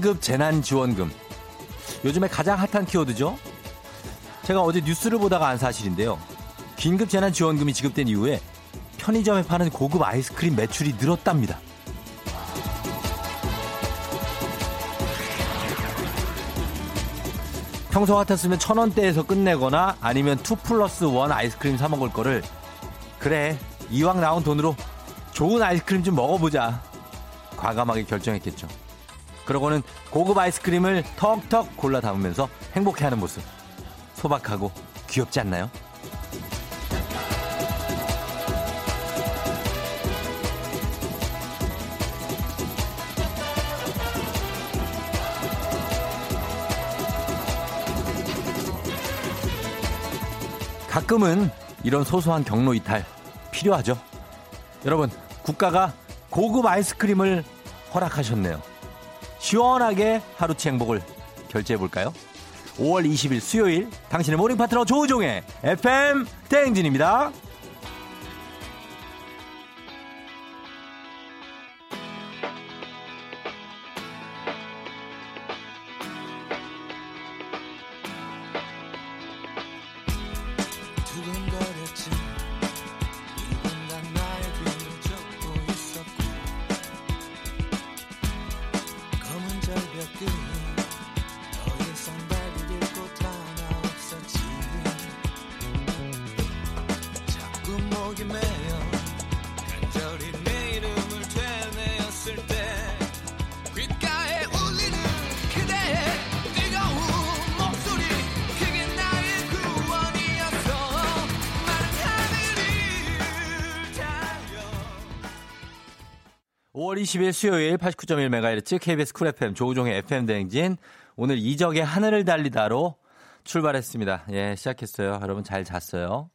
긴급 재난 지원금. 요즘에 가장 핫한 키워드죠? 제가 어제 뉴스를 보다가 안 사실인데요. 긴급 재난 지원금이 지급된 이후에 편의점에 파는 고급 아이스크림 매출이 늘었답니다. 평소 같았으면 천 원대에서 끝내거나 아니면 two plus one 아이스크림 사 먹을 거를 그래 이왕 나온 돈으로 좋은 아이스크림 좀 먹어보자 과감하게 결정했겠죠. 그러고는 고급 아이스크림을 턱턱 골라 담으면서 행복해하는 모습 소박하고 귀엽지 않나요? 가끔은 이런 소소한 경로 이탈 필요하죠. 여러분, 국가가 고급 아이스크림을 허락하셨네요. 시원하게 하루치 행복을 결제해 볼까요? 5월 20일 수요일 당신의 모닝 파트너 조우종의 FM 대행진입니다. 20일 수요일 89.1MHz KBS 쿨 FM 조우종의 FM 대행진 오늘 이적의 하늘을 달리다로 출발했습니다. 예, 시작했어요. 여러분 잘 잤어요?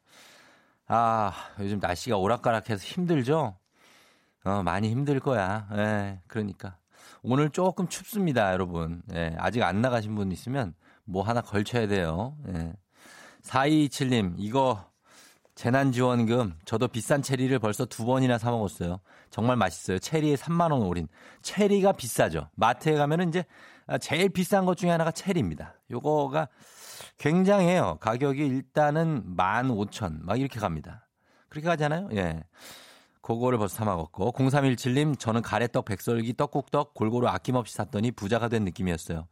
아, 요즘 날씨가 오락가락해서 힘들죠? 어, 많이 힘들 거야. 예, 그러니까. 오늘 조금 춥습니다, 여러분. 예, 아직 안 나가신 분 있으면 뭐 하나 걸쳐야 돼요. 예. 4227님, 이거 재난지원금 저도 비싼 체리를 벌써 두 번이나 사 먹었어요. 정말 맛있어요. 체리에 3만 원 올인. 체리가 비싸죠. 마트에 가면은 이제 제일 비싼 것 중에 하나가 체리입니다. 요거가 굉장해요. 가격이 일단은 15,000, 막 이렇게 갑니다. 그렇게 가잖아요? 예. 그거를 벌써 사 먹었고. 0317님, 저는 가래떡, 백설기, 떡국떡 골고루 아낌없이 샀더니 부자가 된 느낌이었어요.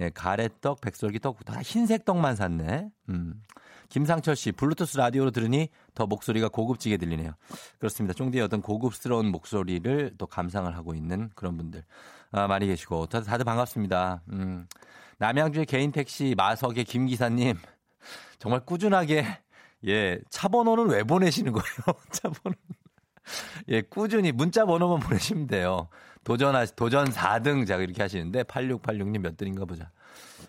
예, 가래떡, 백설기, 떡국, 다 흰색 떡만 샀네. 음. 김상철 씨, 블루투스 라디오로 들으니 더 목소리가 고급지게 들리네요. 그렇습니다. 쫑디의 어떤 고급스러운 목소리를 또 감상을 하고 있는 그런 분들 아, 많이 계시고 다들, 다들 반갑습니다. 음, 남양주의 개인 택시 마석의 김 기사님 정말 꾸준하게 예, 차 번호는 왜 보내시는 거예요? 차 번호. 예, 꾸준히 문자 번호만 보내시면 돼요. 도전하 도전 4등 자 이렇게 하시는데 8686님 몇 등인가 보자.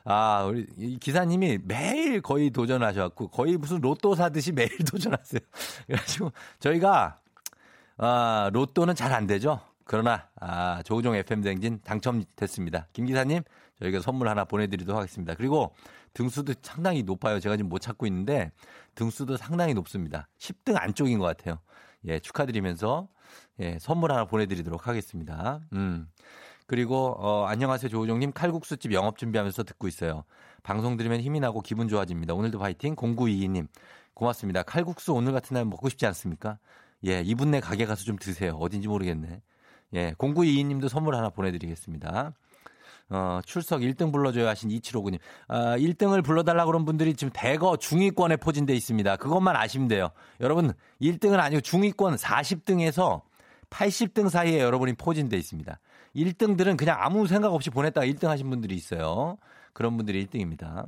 아, 우리 이 기사님이 매일 거의 도전하셔갖고 거의 무슨 로또 사듯이 매일 도전하세요. 그래가지고 저희가 아, 로또는 잘 안 되죠. 그러나 아, 조우종 FM 댕진 당첨됐습니다. 김 기사님 저희가 선물 하나 보내드리도록 하겠습니다. 그리고 등수도 상당히 높아요. 제가 지금 못 찾고 있는데 등수도 상당히 높습니다. 10등 안쪽인 것 같아요. 예, 축하드리면서 예, 선물 하나 보내드리도록 하겠습니다. 음. 그리고 어, 안녕하세요 조우종님 칼국수집 영업 준비하면서 듣고 있어요. 방송 들으면 힘이 나고 기분 좋아집니다. 오늘도 파이팅 0922님 고맙습니다. 칼국수 오늘 같은 날 먹고 싶지 않습니까? 예, 이분 네 가게 가서 좀 드세요. 어딘지 모르겠네. 예, 0922님도 선물 하나 보내드리겠습니다. 어, 출석 1등 불러줘야 하신 2759님. 아, 1등을 불러달라 그런 분들이 지금 대거 중위권에 포진돼 있습니다. 그것만 아시면 돼요. 여러분, 1등은 아니고 중위권 40등에서 80등 사이에 여러분이 포진돼 있습니다. 1등들은 그냥 아무 생각 없이 보냈다가 1등 하신 분들이 있어요. 그런 분들이 1등입니다.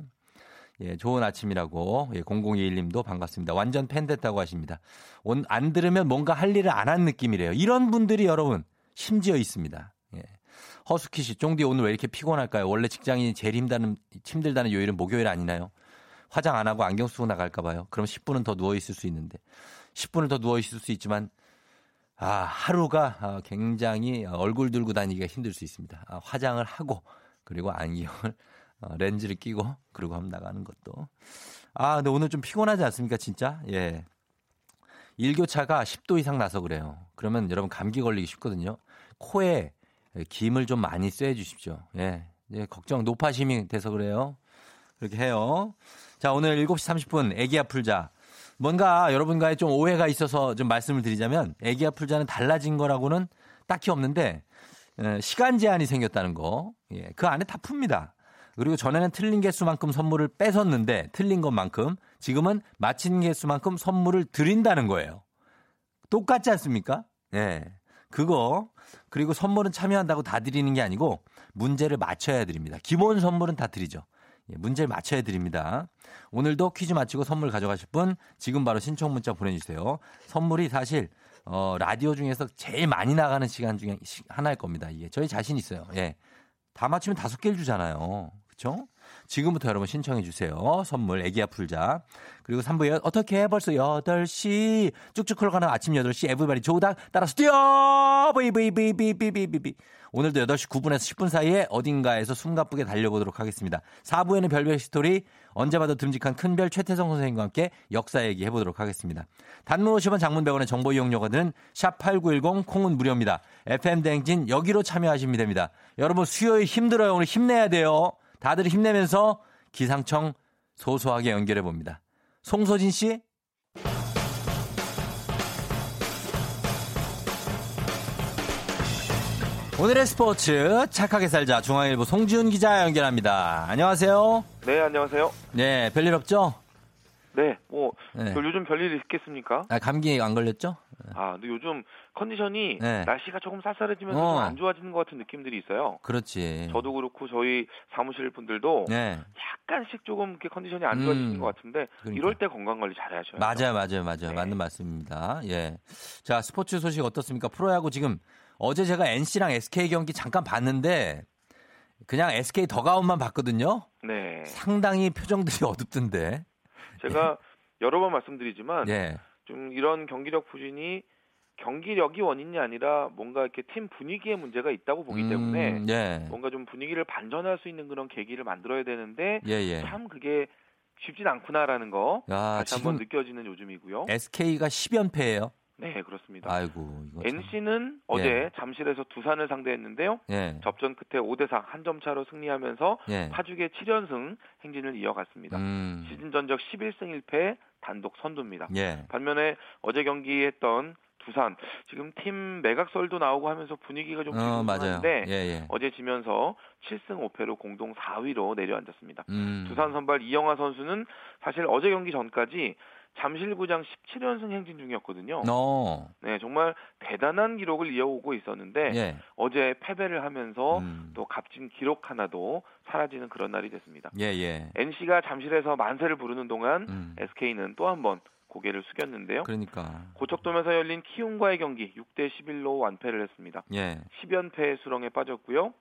예, 좋은 아침이라고, 예, 0021님도 반갑습니다. 완전 팬 됐다고 하십니다. 온, 안 들으면 뭔가 할 일을 안 한 느낌이래요. 이런 분들이 여러분, 심지어 있습니다. 예. 허스키 씨, 쫑디 오늘 왜 이렇게 피곤할까요? 원래 직장인이 제일 힘다는, 힘들다는 요일은 목요일 아니나요? 화장 안 하고 안경 쓰고 나갈까봐요. 그럼 10분은 더 누워있을 수 있는데. 10분을 더 누워있을 수 있지만 아, 하루가 아, 굉장히 얼굴 들고 다니기가 힘들 수 있습니다. 아, 화장을 하고 그리고 안경을 어, 렌즈를 끼고 그리고 한번 나가는 것도. 아, 근데 오늘 좀 피곤하지 않습니까, 진짜? 예. 일교차가 10도 이상 나서 그래요. 그러면 여러분 감기 걸리기 쉽거든요. 코에 예, 김을 좀 많이 쐬 주십시오. 예. 예, 걱정 노파심이 돼서 그래요. 그렇게 해요. 자, 오늘 7시 30분 애기야 풀자. 뭔가 여러분과의 좀 오해가 있어서 좀 말씀을 드리자면 애기야 풀자는 달라진 거라고는 딱히 없는데 예, 시간 제한이 생겼다는 거. 예, 그 안에 다 풉니다. 그리고 전에는 틀린 개수만큼 선물을 뺏었는데 틀린 것만큼 지금은 맞힌 개수만큼 선물을 드린다는 거예요. 똑같지 않습니까? 예. 그거 그리고 선물은 참여한다고 다 드리는 게 아니고 문제를 맞춰야 드립니다. 기본 선물은 다 드리죠. 예, 문제를 맞춰야 드립니다. 오늘도 퀴즈 맞히고 선물 가져가실 분 지금 바로 신청 문자 보내주세요. 선물이 사실 어, 라디오 중에서 제일 많이 나가는 시간 중에 하나일 겁니다. 이게 저희 자신 있어요. 예. 다 맞추면 다섯 개를 주잖아요. 그렇죠? 지금부터 여러분 신청해 주세요. 선물 애기야 풀자. 그리고 3부에 어떻게 해 벌써 8시 쭉쭉 흘러가는 아침 8시 에브리바디 조우닥 따라서 뛰어 브이브이브이브이브이브이 오늘도 8시 9분에서 10분 사이에 어딘가에서 숨가쁘게 달려보도록 하겠습니다. 4부에는 별별 스토리 언제 봐도 듬직한 큰별 최태성 선생님과 함께 역사 얘기 해보도록 하겠습니다. 단문 50원 장문 100원의 정보 이용료가 드는 샵8910 콩은 무료입니다. FM 대행진 여기로 참여하시면 됩니다. 여러분 수요일 힘들어요. 오늘 힘내야 돼요. 다들 힘내면서 기상청 소소하게 연결해 봅니다. 송소진 씨? 오늘의 스포츠 착하게 살자 중앙일보 송지훈 기자 연결합니다. 안녕하세요. 네, 안녕하세요. 네, 별일 없죠? 네, 뭐 네. 요즘 별일 있겠습니까? 아, 감기 안 걸렸죠? 아, 근데 요즘 컨디션이 네. 날씨가 조금 쌀쌀해지면서 어. 안 좋아지는 것 같은 느낌들이 있어요. 그렇지. 저도 그렇고 저희 사무실 분들도 네. 약간씩 조금 이렇게 컨디션이 안 좋아지는 음. 것 같은데 그러니까. 이럴 때 건강 관리 잘해야죠. 맞아요, 맞아요, 맞아요. 네. 맞는 말씀입니다. 예. 자, 스포츠 소식 어떻습니까? 프로야구 지금 어제 제가 NC랑 SK 경기 잠깐 봤는데 그냥 SK 더가운만 봤거든요. 네. 상당히 표정들이 어둡던데. 제가 여러 번 말씀드리지만 예. 좀 이런 경기력 부진이 경기력이 원인이 아니라 뭔가 이렇게 팀 분위기에 문제가 있다고 보기 음, 때문에 예. 뭔가 좀 분위기를 반전할 수 있는 그런 계기를 만들어야 되는데 예예. 예. 참 그게 쉽진 않구나라는 거 야, 다시 한번 느껴지는 요즘이고요. SK가 10연패예요. 네, 그렇습니다. 아이고, NC는 어제 예. 잠실에서 두산을 상대했는데요. 예. 접전 끝에 5대 4 한 점 차로 승리하면서 예. 파죽의 7연승 행진을 이어갔습니다. 음. 시즌 전적 11승 1패 단독 선두입니다. 예. 반면에 어제 경기했던 두산 지금 팀 매각설도 나오고 하면서 분위기가 좀 불안한데 어, 예, 예. 어제 지면서 7승 5패로 공동 4위로 내려앉았습니다. 음. 두산 선발 이영하 선수는 사실 어제 경기 전까지 잠실구장 17연승 행진 중이었거든요. 어. 네, 정말 대단한 기록을 이어오고 있었는데 예. 어제 패배를 하면서 음. 또 값진 기록 하나도 사라지는 그런 날이 됐습니다. 예, 예. NC가 잠실에서 만세를 부르는 동안 음. SK는 또 한 번 고개를 숙였는데요. 그러니까 고척돔에서 열린 키움과의 경기 6대 11로 완패를 했습니다. 예. 10연패 수렁에 빠졌고요.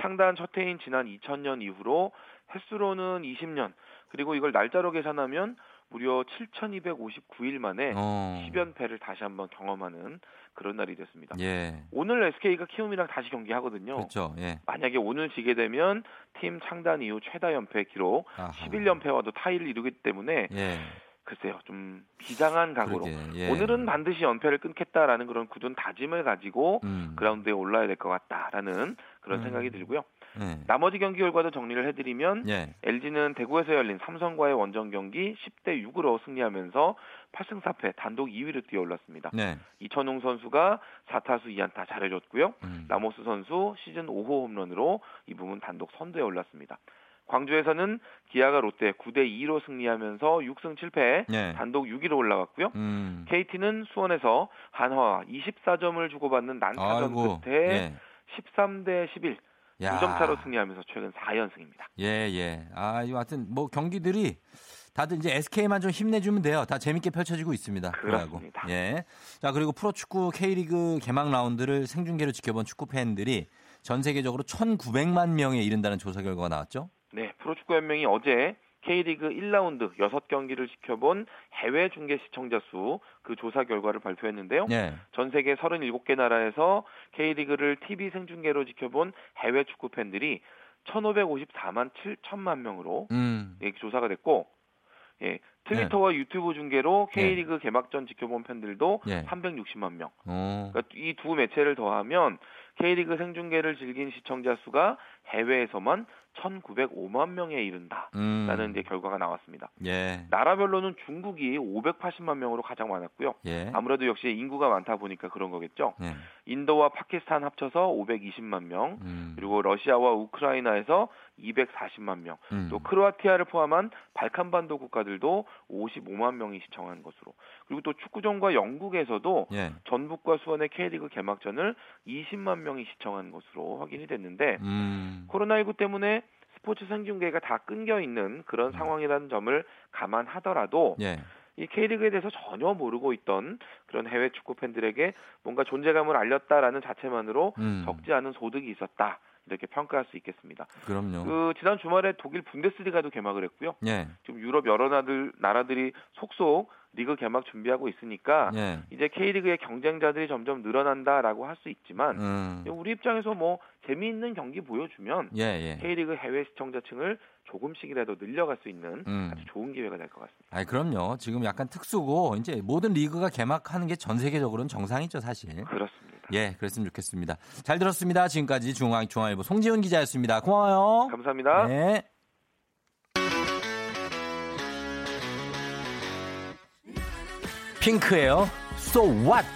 창단 첫 해인 지난 2000년 이후로 횟수로는 20년 그리고 이걸 날짜로 계산하면 무려 7,259일 만에 어. 10연패를 다시 한번 경험하는 그런 날이 됐습니다. 예. 오늘 SK가 키움이랑 다시 경기하거든요. 그렇죠. 예. 만약에 오늘 지게 되면 팀 창단 이후 최다 연패 기록 아하. 11연패와도 타이를 이루기 때문에 예. 글쎄요, 좀 비장한 각오로 예. 오늘은 반드시 연패를 끊겠다라는 그런 굳은 다짐을 가지고 음. 그라운드에 올라야 될 것 같다라는 그런 음. 생각이 들고요. 네. 나머지 경기 결과도 정리를 해드리면 네. LG는 대구에서 열린 삼성과의 원정 경기 10대 6으로 승리하면서 8승 4패 단독 2위를 뛰어올랐습니다. 네. 이천웅 선수가 4타수 2안타 잘해줬고요. 음. 라모스 선수 시즌 5호 홈런으로 이 부분 단독 선두에 올랐습니다. 광주에서는 기아가 롯데 9대 2로 승리하면서 6승 7패 네. 단독 6위로 올라갔고요. 음. KT는 수원에서 한화 24점을 주고받는 난타전 끝에 예. 13대 11 2점 차로 승리하면서 최근 4연승입니다. 예, 예. 아, 이 하여튼 뭐 경기들이 다들 이제 SK만 좀 힘내주면 돼요. 다 재밌게 펼쳐지고 있습니다. 그렇습니다. 예. 자, 그리고 프로축구 K리그 개막 라운드를 생중계로 지켜본 축구 팬들이 전 세계적으로 1,900만 명에 이른다는 조사 결과가 나왔죠? 네, 프로축구 연맹이 어제 K리그 1라운드 6경기를 지켜본 해외 중계 시청자 수 그 조사 결과를 발표했는데요. 네. 전 세계 37개 나라에서 K리그를 TV 생중계로 지켜본 해외 축구 팬들이 1,554만 7천만 명으로 음. 조사가 됐고 예, 트위터와 네. 유튜브 중계로 K리그 네. 개막전 지켜본 팬들도 네. 360만 명. 어. 그러니까 이 두 매체를 더하면 K리그 생중계를 즐긴 시청자 수가 해외에서만 1,905만 명에 이른다라는 음. 이제 결과가 나왔습니다. 예. 나라별로는 중국이 580만 명으로 가장 많았고요. 예. 아무래도 역시 인구가 많다 보니까 그런 거겠죠. 예. 인도와 파키스탄 합쳐서 520만 명, 음. 그리고 러시아와 우크라이나에서 240만 명, 음. 또 크로아티아를 포함한 발칸반도 국가들도 55만 명이 시청한 것으로. 그리고 또 축구전과 영국에서도 예. 전북과 수원의 K리그 개막전을 20만 명이 시청한 것으로 확인이 됐는데 음. 코로나19 때문에 스포츠 생중계가 다 끊겨 있는 그런 음. 상황이라는 점을 감안하더라도 예. 이 K리그에 대해서 전혀 모르고 있던 그런 해외 축구 팬들에게 뭔가 존재감을 알렸다라는 자체만으로 음. 적지 않은 소득이 있었다. 이렇게 평가할 수 있겠습니다. 그럼요. 그 지난 주말에 독일 분데스리가도 개막을 했고요. 예. 지금 유럽 여러 나들 나라들이 속속 리그 개막 준비하고 있으니까 예. 이제 K리그의 경쟁자들이 점점 늘어난다라고 할 수 있지만 음. 우리 입장에서 뭐 재미있는 경기 보여주면 예, 예. K리그 해외 시청자층을 조금씩이라도 늘려갈 수 있는 음. 아주 좋은 기회가 될 것 같습니다. 아, 그럼요. 지금 약간 특수고 이제 모든 리그가 개막하는 게 전 세계적으로는 정상이죠, 사실. 그렇습니다. 예, 그랬으면 좋겠습니다. 잘 들었습니다. 지금까지 중앙 중앙일보 송지훈 기자였습니다. 고마워요. 감사합니다. 네. 핑크예요. So what?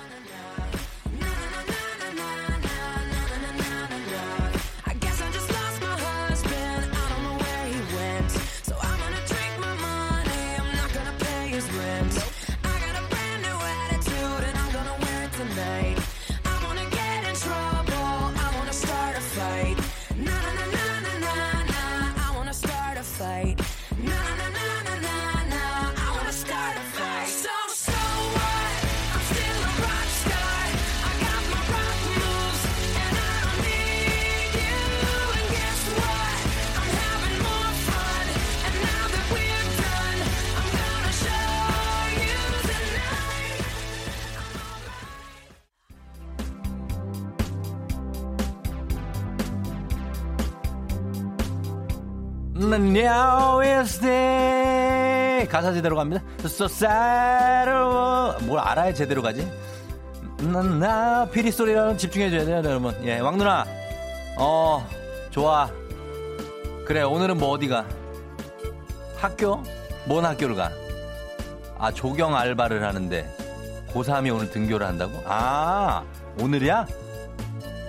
Now is 가사 제대로 갑니다. So sad. 뭘 알아야 제대로 가지? 나 피리 소리라는 집중해줘야 돼요, 여러분. 예, 왕 누나. 어, 좋아. 그래, 오늘은 뭐 어디가? 학교? 뭔 학교를 가? 아, 조경 알바를 하는데 고3이 오늘 등교를 한다고? 아, 오늘이야?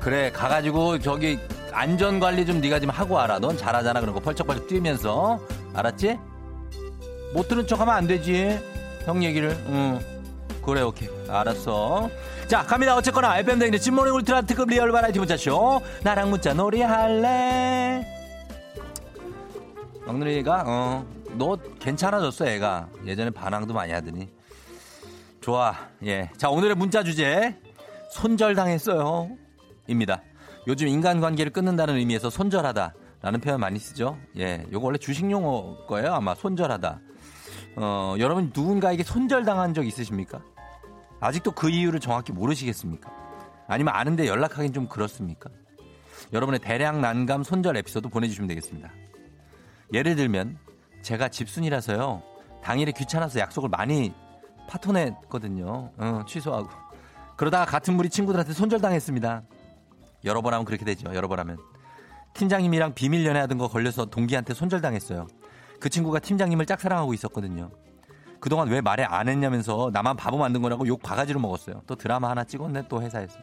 그래, 가가지고 저기 안전 관리 좀 네가 좀 하고 와라. 넌 잘하잖아. 그런 거 펄쩍펄쩍 뛰면서. 알았지? 못 들은 척 하면 안 되지. 형 얘기를. 응. 그래 오케이. 알았어. 자 갑니다. 어쨌거나 FM 대행진 진모닝 울트라 특급 real 버라이어티 문자쇼. 나랑 문자 놀이 할래? 막누리가 어 너 괜찮아졌어 애가. 예전에 반항도 많이 하더니. 좋아. 예 자 오늘의 문자 주제. 손절당했어요. 입니다 요즘 인간관계를 끊는다는 의미에서 손절하다라는 표현 많이 쓰죠. 예, 요거 원래 주식 용어 거예요. 아마 손절하다. 어, 여러분 누군가에게 손절당한 적 있으십니까? 아직도 그 이유를 정확히 모르시겠습니까? 아니면 아는데 연락하긴 좀 그렇습니까? 여러분의 대량 난감 손절 에피소드 보내주시면 되겠습니다. 예를 들면 제가 집순이라서요. 당일에 귀찮아서 약속을 많이 파토냈거든요. 어, 취소하고. 그러다가 같은 무리 친구들한테 손절당했습니다. 여러 번 하면 그렇게 되죠. 여러 번 하면. 팀장님이랑 비밀 연애하던 거 걸려서 동기한테 손절당했어요. 그 친구가 팀장님을 짝사랑하고 있었거든요. 그동안 왜 말해 안 했냐면서 나만 바보 만든 거라고 욕 바가지로 먹었어요. 또 드라마 하나 찍었네 또 회사에서.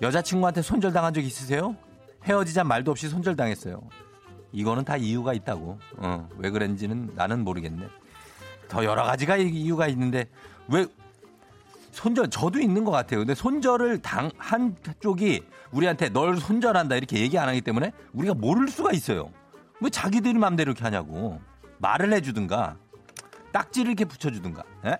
여자친구한테 손절당한 적 있으세요? 헤어지자 말도 없이 손절당했어요. 이거는 다 이유가 있다고. 어, 왜 그랬는지는 나는 모르겠네. 더 여러 가지가 이유가 있는데 왜 손절 저도 있는 것 같아요. 근데 손절을 당 한 쪽이 우리한테 널 손절한다 이렇게 얘기 안 하기 때문에 우리가 모를 수가 있어요. 왜 자기들이 마음대로 이렇게 하냐고 말을 해주든가 딱지를 이렇게 붙여주든가. 예?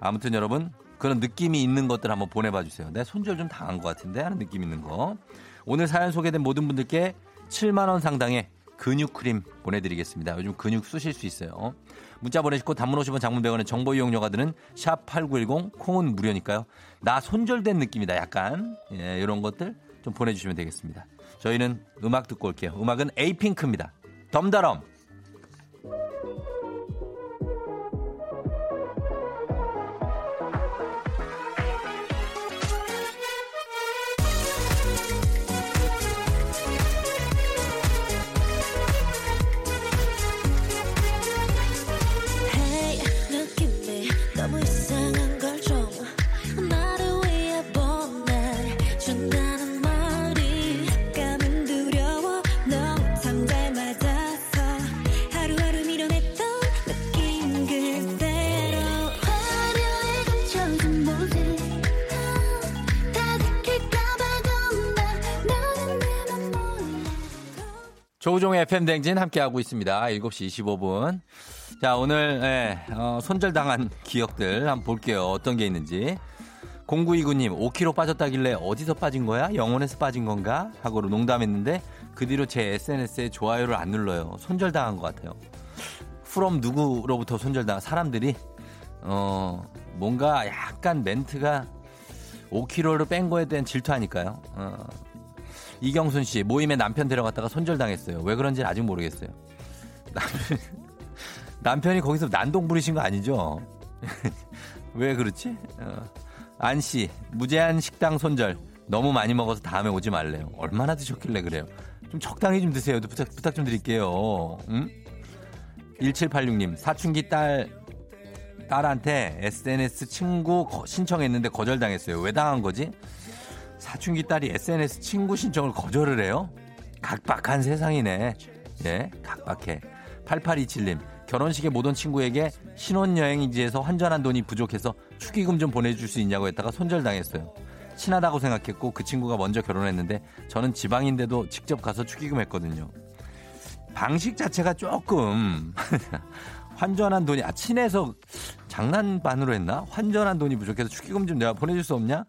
아무튼 여러분 그런 느낌이 있는 것들 한번 보내봐 주세요. 내 손절 좀 당한 것 같은데 하는 느낌 있는 거. 오늘 사연 소개된 모든 분들께 7만 원 상당의 근육 크림 보내드리겠습니다. 요즘 근육 쑤실 수 있어요. 문자 보내시고 단문 50원 장문 100원의 정보 이용료가 드는 샵 8910 콩은 무료니까요. 나 손절된 느낌이다 약간 예, 이런 것들 좀 보내주시면 되겠습니다. 저희는 음악 듣고 올게요. 음악은 에이핑크입니다. 덤다럼 조우종의 FM 댕진 함께하고 있습니다. 7시 25분. 자, 오늘, 예, 어, 손절당한 기억들 한번 볼게요. 어떤 게 있는지. 0929님, 5kg 빠졌다길래 어디서 빠진 거야? 영혼에서 빠진 건가? 하고 농담했는데 그 뒤로 제 SNS에 좋아요를 안 눌러요. 손절당한 것 같아요. 프롬 누구로부터 손절당한 사람들이, 어, 뭔가 약간 멘트가 5kg를 뺀 거에 대한 질투하니까요. 어, 이경순 씨 모임에 남편 데려갔다가 손절당했어요. 왜 그런지 아직 모르겠어요. 남편, 남편이 거기서 난동 부리신 거 아니죠? 왜 그렇지? 어. 안 씨, 무제한 식당 손절. 너무 많이 먹어서 다음에 오지 말래요. 얼마나 드셨길래 그래요? 좀 적당히 좀 드세요. 부탁, 부탁 좀 드릴게요. 응? 1786님, 사춘기 딸, 딸한테 SNS 친구 신청했는데 거절당했어요. 왜 당한 거지? 사춘기 딸이 SNS 친구 신청을 거절을 해요? 각박한 세상이네. 예, 각박해. 8827님, 결혼식에 못 온 친구에게 신혼여행지에서 환전한 돈이 부족해서 축의금 좀 보내줄 수 있냐고 했다가 손절당했어요. 친하다고 생각했고 그 친구가 먼저 결혼했는데 저는 지방인데도 직접 가서 축의금 했거든요. 방식 자체가 조금 환전한 돈이 아 친해서 장난반으로 했나? 환전한 돈이 부족해서 축의금 좀 내가 보내줄 수 없냐?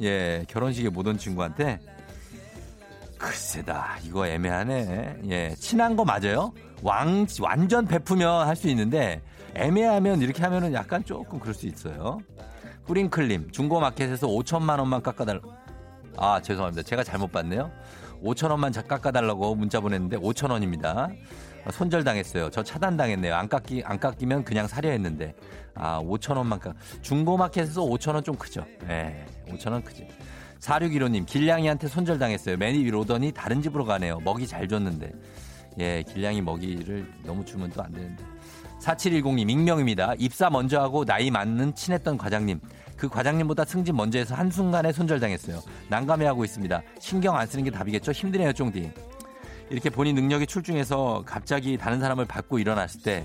예, 결혼식에 못 온 친구한테 글쎄다. 이거 애매하네. 예, 친한 거 맞아요? 왕, 완전 베푸면 할 수 있는데 애매하면 이렇게 하면은 약간 조금 그럴 수 있어요. 뿌링클님, 중고마켓에서 5천만 원만 깎아달, 아, 죄송합니다. 제가 잘못 봤네요. 5천 원만 깎아달라고 문자 보냈는데 5천 원입니다. 손절당했어요. 저 차단당했네요. 안 깎기, 안 깎이면 그냥 사려 했는데. 아, 5천 원만 깎, 중고마켓에서 5천 원 좀 크죠. 예, 5천 원 크지. 4615님, 길냥이한테 손절당했어요. 매니 위로 오더니 다른 집으로 가네요. 먹이 잘 줬는데. 예, 길냥이 먹이를 너무 주면 또 안 되는데. 4710님, 익명입니다. 입사 먼저 하고 나이 맞는 친했던 과장님. 그 과장님보다 승진 먼저 해서 한순간에 손절당했어요. 난감해하고 있습니다. 신경 안 쓰는 게 답이겠죠? 힘드네요, 쫑디. 이렇게 본인 능력이 출중해서 갑자기 다른 사람을 받고 일어났을 때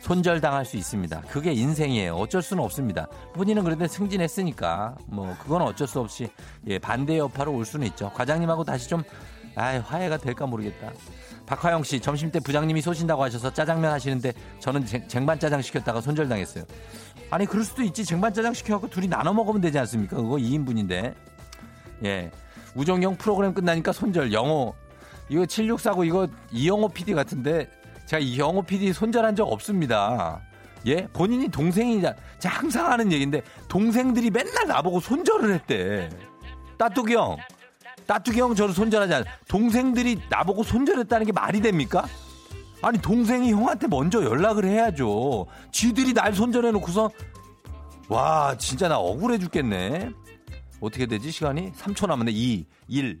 손절당할 수 있습니다. 그게 인생이에요. 어쩔 수는 없습니다. 본인은 그래도 승진했으니까 뭐 그건 어쩔 수 없이 예, 반대 여파로 올 수는 있죠. 과장님하고 다시 좀 아, 화해가 될까 모르겠다. 박화영 씨 점심 때 부장님이 쏘신다고 하셔서 짜장면 하시는데 저는 쟁 반 짜장 시켰다가 손절당했어요. 아니 그럴 수도 있지. 쟁반 짜장 시켜갖고 둘이 나눠 먹으면 되지 않습니까? 그거 2인분인데. 예. 우정형 프로그램 끝나니까 손절 영어 이거 7649 이거 이영호 PD 같은데 제가 이영호 PD 손절한 적 없습니다. 예? 본인이 동생이자 제가 항상 하는 얘기인데 동생들이 맨날 나보고 손절을 했대. 따뚜기 형. 따뚜기 형 저를 손절하지 않아. 동생들이 나보고 손절했다는 게 말이 됩니까? 아니 동생이 형한테 먼저 연락을 해야죠. 쥐들이 날 손절해 놓고서 와 진짜 나 억울해 죽겠네. 어떻게 되지 시간이? 3초 남았네. 2, 1.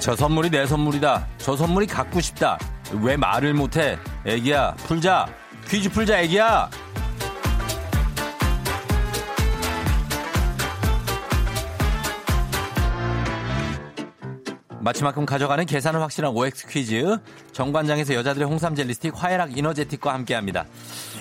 저 선물이 내 선물이다. 저 선물이 갖고 싶다. 왜 말을 못해? 애기야, 풀자. 퀴즈 풀자, 애기야. 마치만큼 가져가는 계산을 확실한 OX 퀴즈. 정관장에서 여자들의 홍삼 젤리 스틱 화해락 이너제틱과 함께 합니다.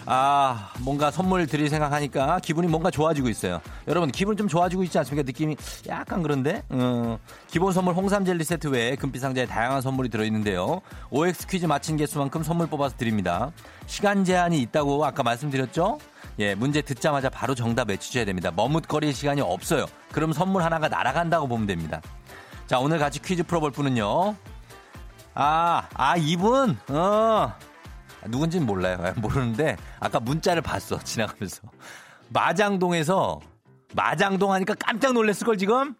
아, 뭔가 선물 드릴 생각하니까 기분이 뭔가 좋아지고 있어요. 여러분, 기분 좀 좋아지고 있지 않습니까? 느낌이 약간 그런데? 어, 기본 선물 홍삼 젤리 세트 외에 금빛 상자에 다양한 선물이 들어있는데요. OX 퀴즈 마친 개수만큼 선물 뽑아서 드립니다. 시간 제한이 있다고 아까 말씀드렸죠? 예, 문제 듣자마자 바로 정답 외치셔야 됩니다. 머뭇거릴 시간이 없어요. 그럼 선물 하나가 날아간다고 보면 됩니다. 자, 오늘 같이 퀴즈 풀어볼 분은요. 아, 아, 이분? 어. 누군지는 몰라요. 모르는데, 아까 문자를 봤어. 지나가면서. 마장동에서, 마장동 하니까 깜짝 놀랐을걸, 지금?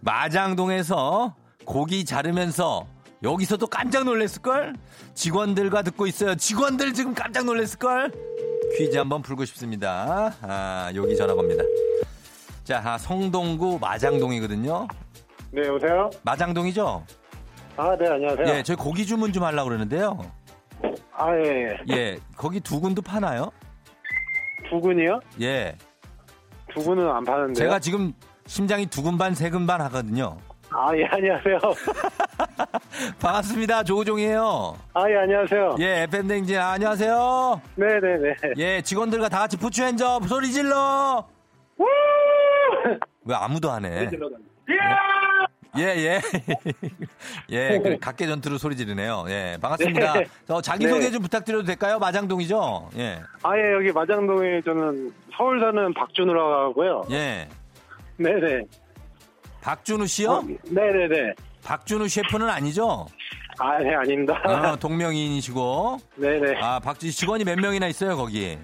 마장동에서 고기 자르면서 여기서도 깜짝 놀랐을걸? 직원들과 듣고 있어요. 직원들 지금 깜짝 놀랐을걸? 퀴즈 한번 풀고 싶습니다. 아, 여기 전화 겁니다. 자, 성동구 마장동이거든요. 네, 여보세요? 마장동이죠? 아, 네, 안녕하세요. 예, 저희 고기 주문 좀 하려고 그러는데요. 아, 예, 예. 예, 거기 두근도 파나요? 두근이요? 예. 두근은 안 파는데. 제가 지금 심장이 두근 반, 세근 반 하거든요. 아, 예, 안녕하세요. 반갑습니다. 조우종이에요. 아, 예, 안녕하세요. 예, FM댕진, 아, 안녕하세요. 네네네. 예, 직원들과 다 같이 푸추 핸접 소리 질러! 왜 아무도 안 해? 예, 예. 예, 그 각계 전투로 소리 지르네요. 예, 반갑습니다. 네. 저 자기소개 네. 좀 부탁드려도 될까요? 마장동이죠? 예. 아, 예, 여기 마장동에 저는 서울 사는 박준우라고 하고요. 예. 네네. 박준우 씨요? 어, 네네네. 박준우 셰프는 아니죠? 아, 네, 아닙니다. 어, 동명이인이시고. 네네. 아, 박준 직원이 몇 명이나 있어요, 거기?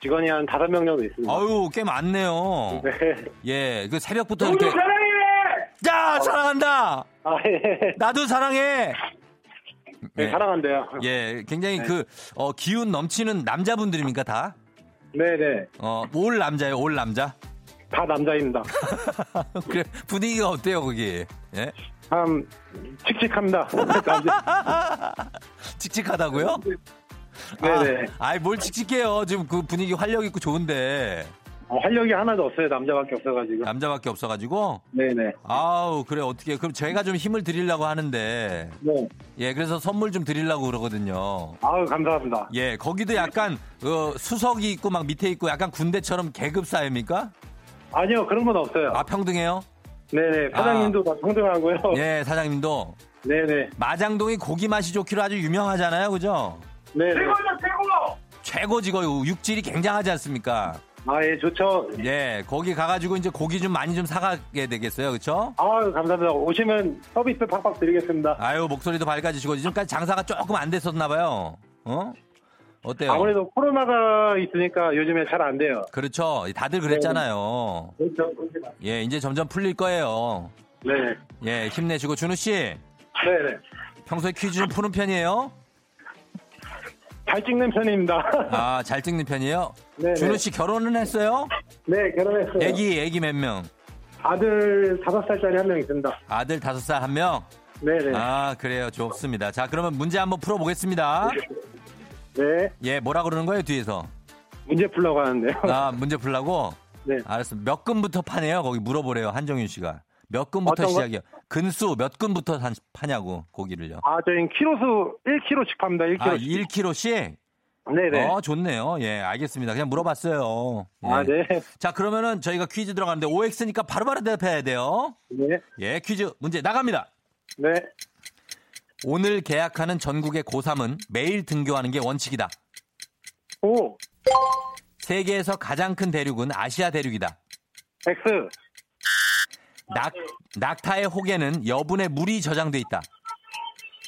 직원이 한 다섯 명 정도 있습니다. 아유, 꽤 많네요. 네. 예, 그 새벽부터 이렇게. 사랑해! 야, 사랑한다! 아, 예. 나도 사랑해! 네, 사랑한대요. 예, 굉장히 네. 그, 어, 기운 넘치는 남자분들입니까, 다? 네 네. 어, 올 남자예요, 올 남자? 다 남자입니다. 그래, 분위기가 어때요, 거기? 예? 참, 칙칙합니다. 칙칙하다고요? 네네. 아, 아이, 뭘 칙칙해요. 지금 그 분위기 활력 있고 좋은데. 어, 활력이 하나도 없어요. 남자밖에 없어가지고. 남자밖에 없어가지고. 네네. 아우, 그래, 어떻게. 그럼 제가 좀 힘을 드리려고 하는데. 네. 예, 그래서 선물 좀 드리려고 그러거든요. 아우, 감사합니다. 예, 거기도 약간, 어, 수석이 있고 막 밑에 있고 약간 군대처럼 계급 사회입니까? 아니요, 그런 건 없어요. 아, 평등해요? 네네. 사장님도 다 평등하고요. 예, 사장님도. 네네. 마장동이 고기 맛이 좋기로 아주 유명하잖아요, 그죠? 네네. 최고지 고 육질이 굉장하지 않습니까? 아, 예, 좋죠. 예, 거기 가가지고 이제 고기 좀 많이 좀 사가게 되겠어요, 그렇죠? 아유, 감사합니다. 오시면 서비스 팍팍 드리겠습니다. 아유 목소리도 밝아지시고 지금까지 장사가 조금 안 됐었나 봐요. 어? 어때요? 아무래도 코로나가 있으니까 요즘에 잘 안 돼요. 그렇죠. 다들 그랬잖아요. 그렇죠. 예, 이제 점점 풀릴 거예요. 네. 예, 힘내시고 준우 씨 네네. 평소에 퀴즈 좀 푸는 편이에요? 잘 찍는 편입니다. 아, 잘 찍는 편이에요? 네네. 준우 씨 결혼은 했어요? 네, 결혼했어요. 애기, 애기 몇 명? 아들 다섯 살짜리 한 명 있습니다. 아들 다섯 살 한 명? 네네. 아, 그래요. 좋습니다. 자, 그러면 문제 한번 풀어보겠습니다. 네. 예, 뭐라 그러는 거예요, 뒤에서? 문제 풀려고 하는데요. 아, 문제 풀라고? 네. 알았어. 몇 근부터 파네요? 거기 물어보래요, 한정윤 씨가. 몇 근부터? 시작이요? 근수 몇 근부터 산- 파냐고, 고기를요. 아, 저희는 키로수 1kg씩 팝니다. 1kg. 아, 1kg씩? 네네. 어, 좋네요. 예, 알겠습니다. 그냥 물어봤어요. 예. 아, 네. 자, 그러면은 저희가 퀴즈 들어가는데 OX니까 바로바로 대답해야 돼요. 네. 예, 퀴즈 문제 나갑니다. 네. 오늘 계약하는 전국의 고3은 매일 등교하는 게 원칙이다. 오. 세계에서 가장 큰 대륙은 아시아 대륙이다. X. 낙, 낙타의 혹에는 여분의 물이 저장돼 있다.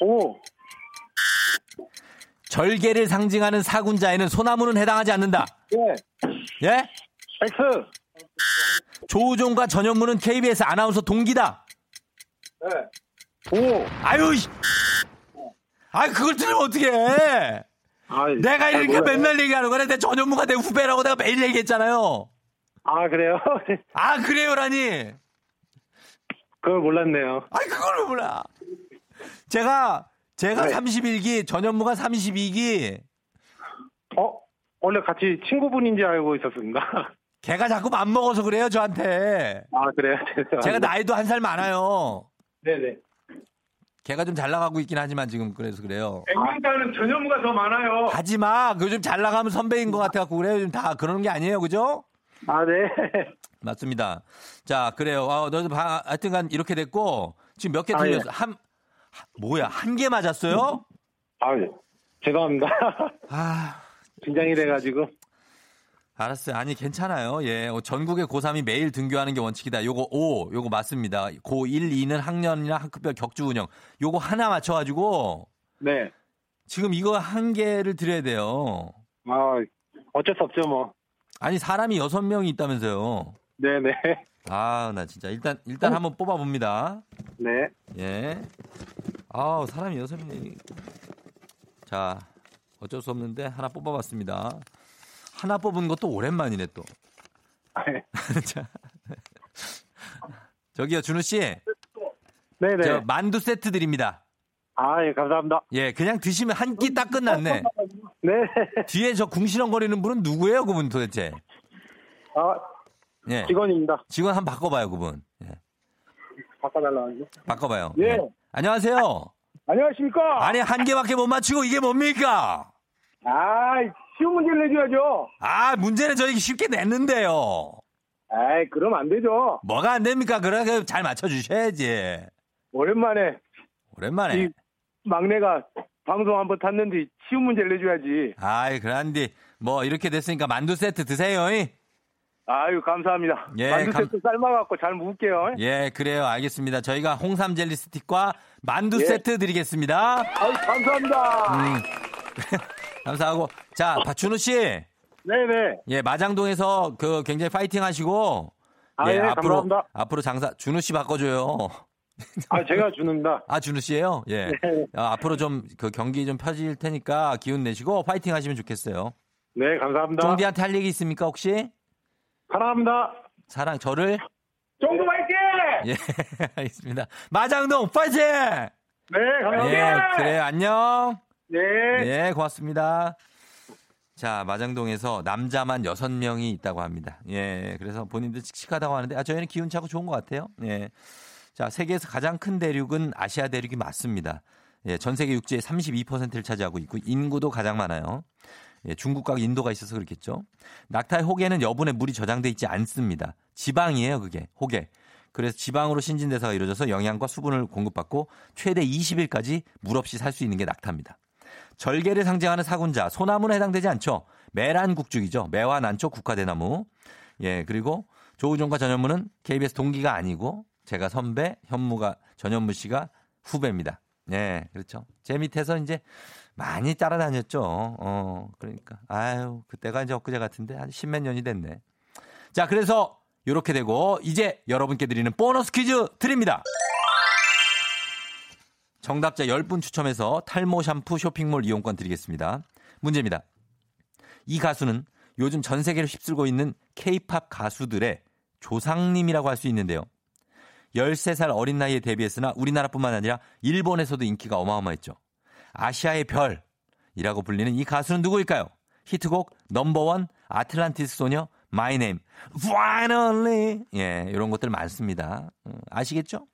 오. 절개를 상징하는 사군자에는 소나무는 해당하지 않는다. 네. 예? X. 조우종과 전현무는 KBS 아나운서 동기다. 네. 오. 아유, 이- 아유, 그걸 들으면 어떡해. 아, 내가 잘 이렇게. 맨날 얘기하는 거네. 내 전현무가 내 후배라고 내가 매일 얘기했잖아요. 아, 그래요? 아, 그래요라니. 그걸 몰랐네요. 아이, 그걸 왜 몰라. 제가, 제가 네. 31기, 전현무가 32기, 어? 원래 같이 친구분인지 알고 있었습니다. 걔가 자꾸 맘 먹어서 그래요, 저한테. 아, 그래요? 죄송합니다. 제가 나이도 한 살 많아요. 네네. 걔가 좀 잘 나가고 있긴 하지만 지금 그래서 그래요. 액면가는 전현무가 더 많아요. 하지 마. 그 요즘 잘 나가면 선배인 것 같아갖고 그래요. 요즘 다 그러는 게 아니에요. 그죠? 아, 네. 맞습니다. 자, 그래요. 아, 너도 봐- 하여튼간 이렇게 됐고, 지금 몇개 아, 틀렸어? 예. 한, 하- 뭐야, 한 개 맞았어요? 아, 죄송합니다. 아, 긴장이 돼가지고. 알았어요. 아니, 괜찮아요. 예. 어, 전국의 고3이 매일 등교하는 게 원칙이다. 요거 5, 요거 맞습니다. 고 1, 2는 학년이나 학급별 격주 운영. 요거 하나 맞춰가지고, 네. 지금 이거 한 개를 드려야 돼요. 아, 어쩔 수 없죠, 뭐. 아니, 사람이 여섯 명이 있다면서요. 네네. 아, 나 진짜. 일단, 일단 한번 뽑아봅니다. 네. 예. 아우, 사람이 여섯 명이. 자, 어쩔 수 없는데 하나 뽑아봤습니다. 하나 뽑은 것도 오랜만이네, 또. 아, 네. 자. 저기요, 준우 씨. 네네. 저 만두 세트 드립니다. 아, 예, 감사합니다. 예, 그냥 드시면 한 끼 딱 끝났네. 네. 뒤에 저 궁시렁거리는 분은 누구예요, 그분 도대체? 아, 예. 직원입니다. 직원 한 번 바꿔봐요, 그분. 예. 바꿔달라는 바꿔봐요. 예. 예. 안녕하세요. 안녕하십니까? 아니, 한 개밖에 못 맞추고 이게 뭡니까? 아, 쉬운 문제를 내줘야죠. 아, 문제는 저희 쉽게 냈는데요. 에이, 그럼 안 되죠. 뭐가 안 됩니까? 그래, 잘 맞춰주셔야지. 오랜만에. 오랜만에. 막내가 방송 한번 탔는데 쉬운 문제를 내줘야지. 아이, 그란디. 뭐, 이렇게 됐으니까 만두 세트 드세요. 이? 아유, 감사합니다. 예, 만두 감... 세트 삶아갖고 잘 먹을게요. 예, 그래요. 알겠습니다. 저희가 홍삼 젤리 스틱과 만두 예. 세트 드리겠습니다. 아유, 감사합니다. 음. 감사하고. 자, 박준우 씨. 네네. 예, 마장동에서 그 굉장히 파이팅 하시고. 아, 예, 예 앞으로, 감사합니다. 앞으로 장사, 준우 씨 바꿔줘요. 아, 제가 준우입니다. 아, 준우 씨예요 예. 네. 아, 앞으로 좀 그 경기 좀 펴질 테니까 기운 내시고 파이팅 하시면 좋겠어요. 네, 감사합니다. 종디한테 할 얘기 있습니까, 혹시? 사랑합니다. 사랑, 저를? 종구 파이팅! 예, 알겠습니다. 마장동 파이팅! 네, 감사합니다. 예, 그래요. 안녕. 네. 네, 고맙습니다. 자, 마장동에서 남자만 6명이 있다고 합니다. 예, 그래서 본인들 칙칙하다고 하는데, 아, 저희는 기운차고 좋은 것 같아요. 예. 자, 세계에서 가장 큰 대륙은 아시아 대륙이 맞습니다. 예, 전 세계 육지의 32%를 차지하고 있고, 인구도 가장 많아요. 예, 중국과 인도가 있어서 그렇겠죠. 낙타의 혹에는 여분의 물이 저장돼 있지 않습니다. 지방이에요, 그게. 혹에. 그래서 지방으로 신진대사가 이루어져서 영양과 수분을 공급받고 최대 20일까지 물 없이 살 수 있는 게 낙타입니다. 절개를 상징하는 사군자, 소나무는 해당되지 않죠. 매란국죽이죠. 매와 난초 국화대나무. 예, 그리고 조우종과 전현무는 KBS 동기가 아니고 제가 선배, 현무가 전현무 씨가 후배입니다. 예, 그렇죠. 제 밑에서 이제 많이 따라다녔죠. 어, 그러니까 아유, 그때가 이제 엊그제 같은데 한 십몇 년이 됐네. 자, 그래서 이렇게 되고 이제 여러분께 드리는 보너스 퀴즈 드립니다. 정답자 10분 추첨해서 탈모 샴푸 쇼핑몰 이용권 드리겠습니다. 문제입니다. 이 가수는 요즘 전 세계를 휩쓸고 있는 케이팝 가수들의 조상님이라고 할 수 있는데요. 13살 어린 나이에 데뷔했으나 우리나라뿐만 아니라 일본에서도 인기가 어마어마했죠. 아시아의 별이라고 불리는 이 가수는 누구일까요? 히트곡 Number One 아틀란티스 소녀 My Name Valenti 예 이런 것들 많습니다. 음, 아시겠죠?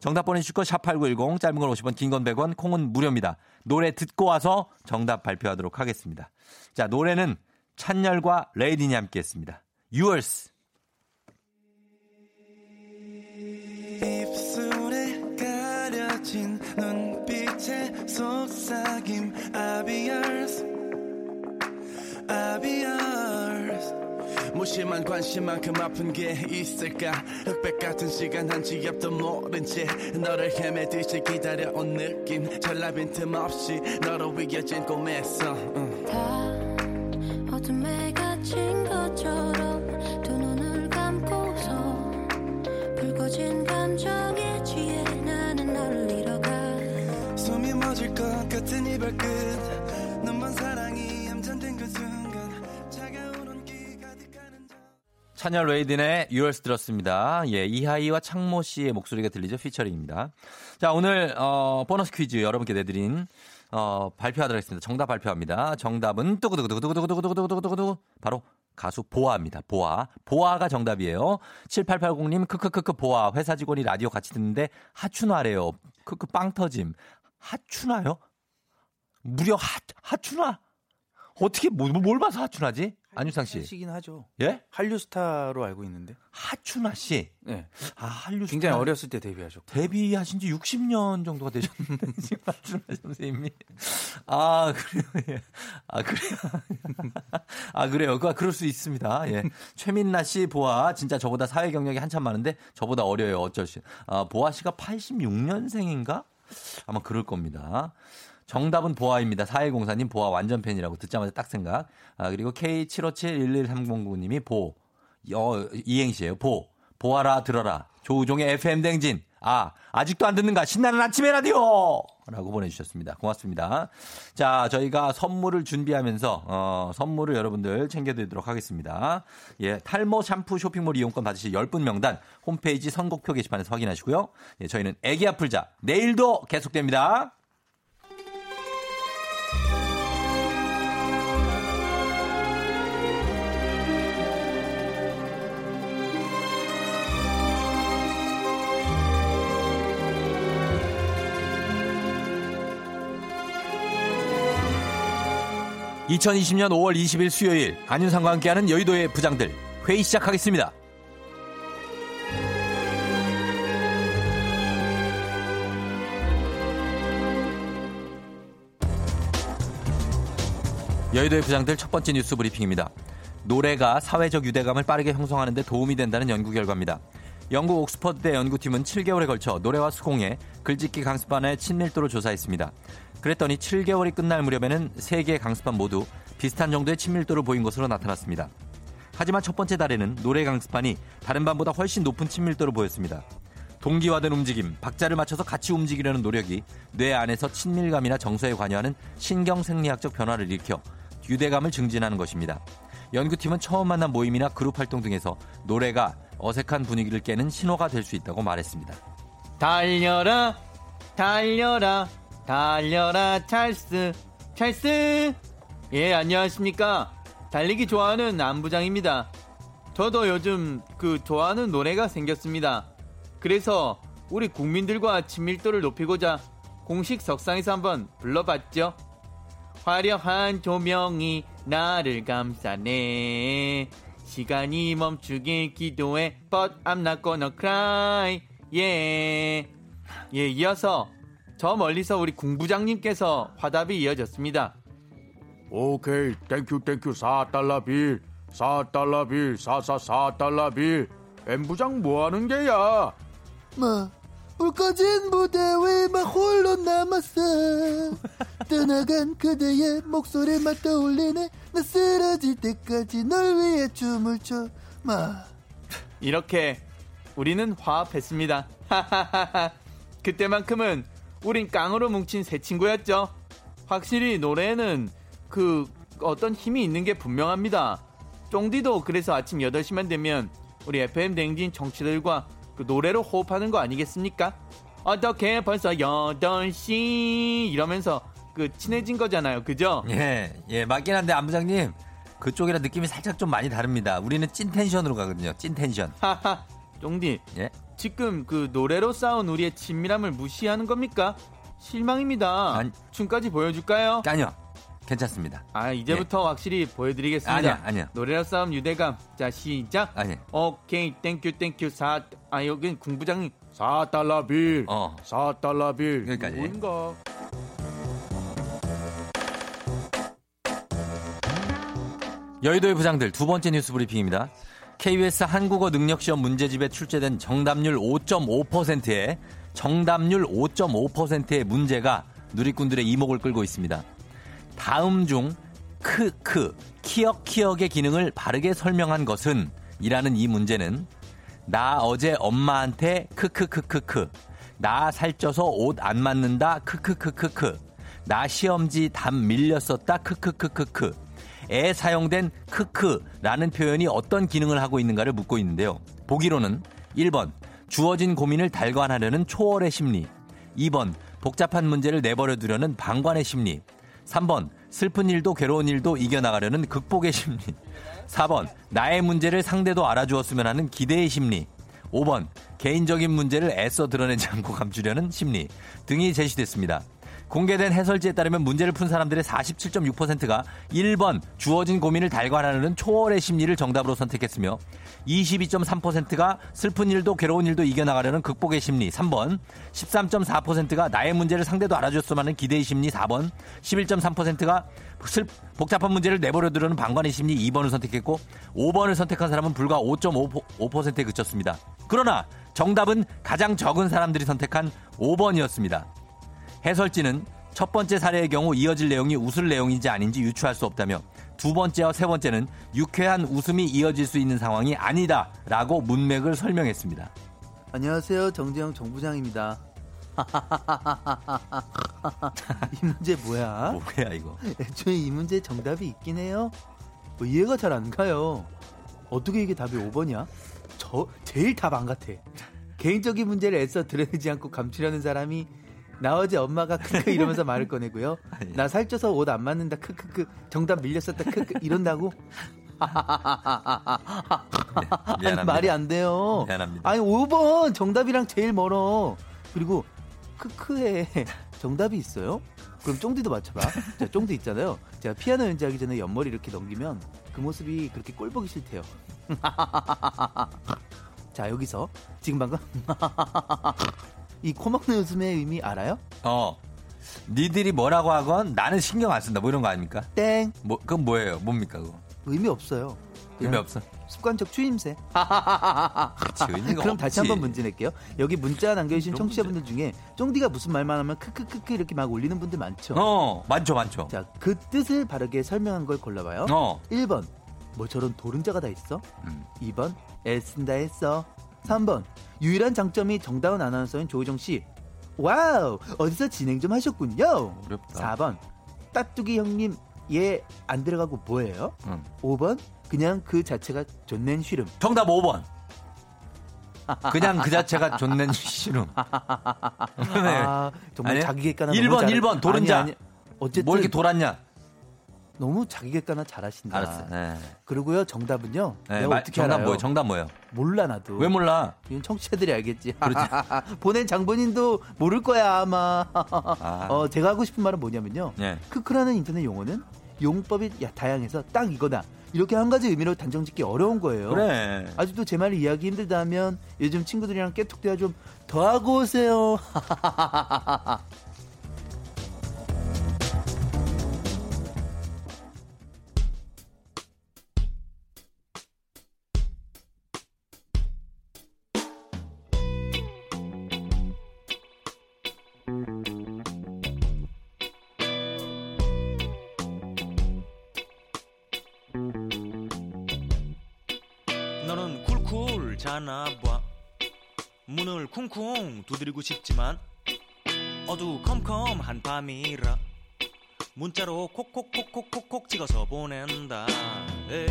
정답 보내주실 거 샵8910 짧은 걸 50원 긴 건 100원 콩은 무료입니다. 노래 듣고 와서 정답 발표하도록 하겠습니다. 자 노래는 찬열과 레이딘이 함께 했습니다. Yours 가려진 눈빛의 속삭임 be yours 무심한 관심만큼 아픈 게 있을까? 흑백 같은 시간 한 지 앞도 모른 채 너를 헤매듯이 기다려온 느낌. 전라 빈 틈 없이 너로 이어진 꿈에서 응. 다 어둠에 갇힌 것처럼 두 눈을 감고서 불거진 감정에 찬열 Raiden의 Yours 들었습니다. 예, 이하이와 창모 씨의 목소리가 들리죠? featuring입니다. 자, 오늘 어, 보너스 퀴즈 여러분께 내드린 어, 발표하도록 하겠습니다. 정답 발표합니다. 정답은 뚜구두구두구두구두구두구두구두구 바로 가수 보아입니다. 보아. 보아가 정답이에요. 7880님 크크크크 보아 회사 직원이 라디오 같이 듣는데 하춘화래요. 크크 빵 터짐. 하춘화요? 무려 하, 하춘화? 어떻게, 뭐, 뭘 봐서 하춘화지? 안유상 씨. 시긴 하죠. 예? 한류 스타로 알고 있는데. 하춘화 씨. 네. 아, 한류 스타. 굉장히 어렸을 때 데뷔하셨고. 데뷔하신 지 60년 정도가 되셨는데, 지금 하춘화 선생님이. 아, 그래요. 예. 아, 그래요. 아, 그래요. 그, 그럴 수 있습니다. 예. 최민나 씨, 보아. 진짜 저보다 사회 경력이 한참 많은데, 저보다 어려요. 어쩔 수. 아, 보아 씨가 86년생인가? 아마 그럴 겁니다. 정답은 보아입니다. 4104님 보아 완전 팬이라고 듣자마자 딱 생각. 아, 그리고 K75711309님이 보. 어, 이행시예요. 보. 보아라 들어라. 조우종의 FM 댕진. 아, 아직도 안 듣는가? 신나는 아침에 라디오! 라고 보내주셨습니다. 고맙습니다. 자, 저희가 선물을 준비하면서, 어, 선물을 여러분들 챙겨드리도록 하겠습니다. 예, 탈모 샴푸 쇼핑몰 이용권 받으실 10분 명단 홈페이지 선곡표 게시판에서 확인하시고요. 예, 저희는 애기 아플자 내일도 계속됩니다. 2020년 5월 20일 수요일 안윤상과 함께하는 여의도의 부장들 회의 시작하겠습니다. 여의도의 부장들 첫 번째 뉴스 브리핑입니다. 노래가 사회적 유대감을 빠르게 형성하는 데 도움이 된다는 연구 결과입니다. 영국 옥스퍼드대 연구팀은 7개월에 걸쳐 노래와 수공예, 글짓기 강습반의 친밀도를 조사했습니다. 그랬더니 7개월이 끝날 무렵에는 3개의 강습반 모두 비슷한 정도의 친밀도를 보인 것으로 나타났습니다. 하지만 첫 번째 달에는 노래 강습반이 다른 반보다 훨씬 높은 친밀도를 보였습니다. 동기화된 움직임, 박자를 맞춰서 같이 움직이려는 노력이 뇌 안에서 친밀감이나 정서에 관여하는 신경 생리학적 변화를 일으켜 유대감을 증진하는 것입니다. 연구팀은 처음 만난 모임이나 그룹 활동 등에서 노래가 어색한 분위기를 깨는 신호가 될 수 있다고 말했습니다. 달려라, 달려라, 달려라 찰스 찰스. 예 안녕하십니까. 달리기 좋아하는 안부장입니다. 저도 요즘 그 좋아하는 노래가 생겼습니다. 그래서 우리 국민들과 친밀도를 높이고자 공식 석상에서 한번 불러봤죠. 화려한 조명이 나를 감싸네 시간이 멈추길 기도해 But I'm not gonna cry 예. 예 이어서 저 멀리서 우리 궁부장님께서 화답이 이어졌습니다. 오케이, 땡큐, 땡큐, 4달러 빌, 4달러 빌, 444달러 빌. 엠부장 뭐 하는 게야? 뭐, 울꺼진 무대 위만 홀로 남았어. 떠나간 그대의 목소리만 떠올리네. 나 쓰러질 때까지 널 위해 춤을 춰. 마. 이렇게 우리는 화합했습니다. 그때만큼은 우린 깡으로 뭉친 새 친구였죠. 확실히 노래는 그 어떤 힘이 있는 게 분명합니다. 쫑디도 그래서 아침 8시만 되면 우리 FM 댕진 정치들과 그 노래로 호흡하는 거 아니겠습니까? 어떻게 벌써 8시 이러면서 그 친해진 거잖아요. 그죠? 예, 예, 맞긴 한데 안 부장님 그쪽이랑 느낌이 살짝 좀 많이 다릅니다. 우리는 찐 tension으로 가거든요. 찐 텐션. 하하. 쫑디. 예? 지금 그 노래로 쌓은 우리의 친밀함을 무시하는 겁니까? 실망입니다. 아니, 춤까지 보여줄까요? 아니요. 괜찮습니다. 아 이제부터 예. 확실히 보여드리겠습니다. 아니야, 아니야. 노래로 싸움 유대감. 자 시작. 아니. 오케이, thank you, thank you. 사. 아 여긴 궁부장님. 4달러 bill. 어. 4달러 bill. 여기까지. 뭔가. 여의도의 부장들 두 번째 뉴스 브리핑입니다. KBS 한국어 능력시험 문제집에 출제된 정답률 5.5%의 정답률 5.5%의 문제가 누리꾼들의 이목을 끌고 있습니다. 다음 중 크크 키역 키역의 기능을 바르게 설명한 것은 이라는 이 문제는 나 어제 엄마한테 크크크크크 나 살쪄서 옷 안 맞는다 크크크크크 나 시험지 담 밀렸었다 크크크크크 에 사용된 크크라는 표현이 어떤 기능을 하고 있는가를 묻고 있는데요. 보기로는 1번 주어진 고민을 달관하려는 초월의 심리 2번 복잡한 문제를 내버려 두려는 방관의 심리 3번 슬픈 일도 괴로운 일도 이겨나가려는 극복의 심리. 4번 나의 문제를 상대도 알아주었으면 하는 기대의 심리. 5번 개인적인 문제를 애써 드러내지 않고 감추려는 심리. 등이 제시됐습니다. 공개된 해설지에 따르면 문제를 푼 사람들의 47.6%가 1번 주어진 고민을 달관하는 초월의 심리를 정답으로 선택했으며 22.3%가 슬픈 일도 괴로운 일도 이겨나가려는 극복의 심리 3번 13.4%가 나의 문제를 상대도 알아줬으면 하는 기대의 심리 4번 11.3%가 슬, 복잡한 문제를 내버려두려는 방관의 심리 2번을 선택했고 5번을 선택한 사람은 불과 5.5%에 그쳤습니다. 그러나 정답은 가장 적은 사람들이 선택한 5번이었습니다. 해설진은 첫 번째 사례의 경우 이어질 내용이 웃을 내용인지 아닌지 유추할 수 없다며 두 번째와 세 번째는 유쾌한 웃음이 이어질 수 있는 상황이 아니다라고 문맥을 설명했습니다. 안녕하세요. 정재영 정부장입니다. 이 문제 뭐야? 뭐야 이거? 애초에 이 문제 정답이 있긴 해요. 뭐 이해가 잘 안 가요. 어떻게 이게 답이 5번이야? 저 제일 답 안 같아. 개인적인 문제를 애써 드러내지 않고 감추려는 사람이 나 어제 엄마가 크크 이러면서 말을 꺼내고요. 나 살쪄서 옷 안 맞는다 크크크 정답 밀렸었다 크크 이런다고. 네, 아니, 말이 안 돼요. 미안합니다. 아니 5번 정답이랑 제일 멀어. 그리고 크크에 정답이 있어요? 그럼 쫑디도 맞춰봐. 자, 쫑디 있잖아요. 제가 피아노 연주하기 전에 옆머리 이렇게 넘기면 그 모습이 그렇게 꼴 보기 싫대요. 자 여기서 지금 방금 이 코막는 웃음의 의미 알아요? 어. 니들이 뭐라고 하건 나는 신경 안 쓴다. 뭐 이런 거 아닙니까? 땡. 뭐, 그건 뭐예요? 뭡니까, 그거? 의미 없어요. 의미 없어. 습관적 추임새. 그치, 그럼 다시 한번 문제 낼게요. 여기 문자 남겨주신 청취자분들 중에 쫑디가 무슨 말만 하면 크크크크 이렇게 막 올리는 분들 많죠. 어, 많죠, 많죠. 자, 그 뜻을 바르게 설명한 걸 골라봐요. 어. 1번, 뭐 저런 도른자가 다 있어? 음. 2번, 애쓴다 했어. 3번, 유일한 장점이 정다운 아나운서인 조희정 씨. Wow! 어디서 진행 좀 하셨군요. 어렵다. 4번. 따뚜기 형님, 예, 얘안 들어가고 뭐예요? 음. 응. 5번. 그냥 그 자체가 존낸 쉬름. 정답 5번. 그냥 그 자체가 존낸 쉬름. 아, 네. 아, 정말 자기 객관한 1번, 1번, 도른자. 아니, 아니. 어쨌든. 뭘 이렇게 돌았냐? 너무 자기 객관화 잘하신다. 알았어. 네. 그리고요 정답은요. 네, 내가 마, 어떻게 정답 알아요? 뭐예요? 정답 뭐예요? 몰라 나도. 왜 몰라? 이건 청취자들이 알겠지. 그렇지. 보낸 장본인도 모를 거야 아마. 아. 어, 제가 하고 싶은 말은 뭐냐면요. 네. 크크라는 인터넷 용어는 용법이 다양해서 딱 이거다. 이렇게 한 가지 의미로 단정짓기 어려운 거예요. 그래. 아직도 제 말을 이해하기 힘들다면 요즘 친구들이랑 깨톡 대화 좀 더 하고 오세요. 울고 싶지만 어두컴컴한 밤이라 문자로 콕콕콕콕콕콕 찍어서 보낸다 에이.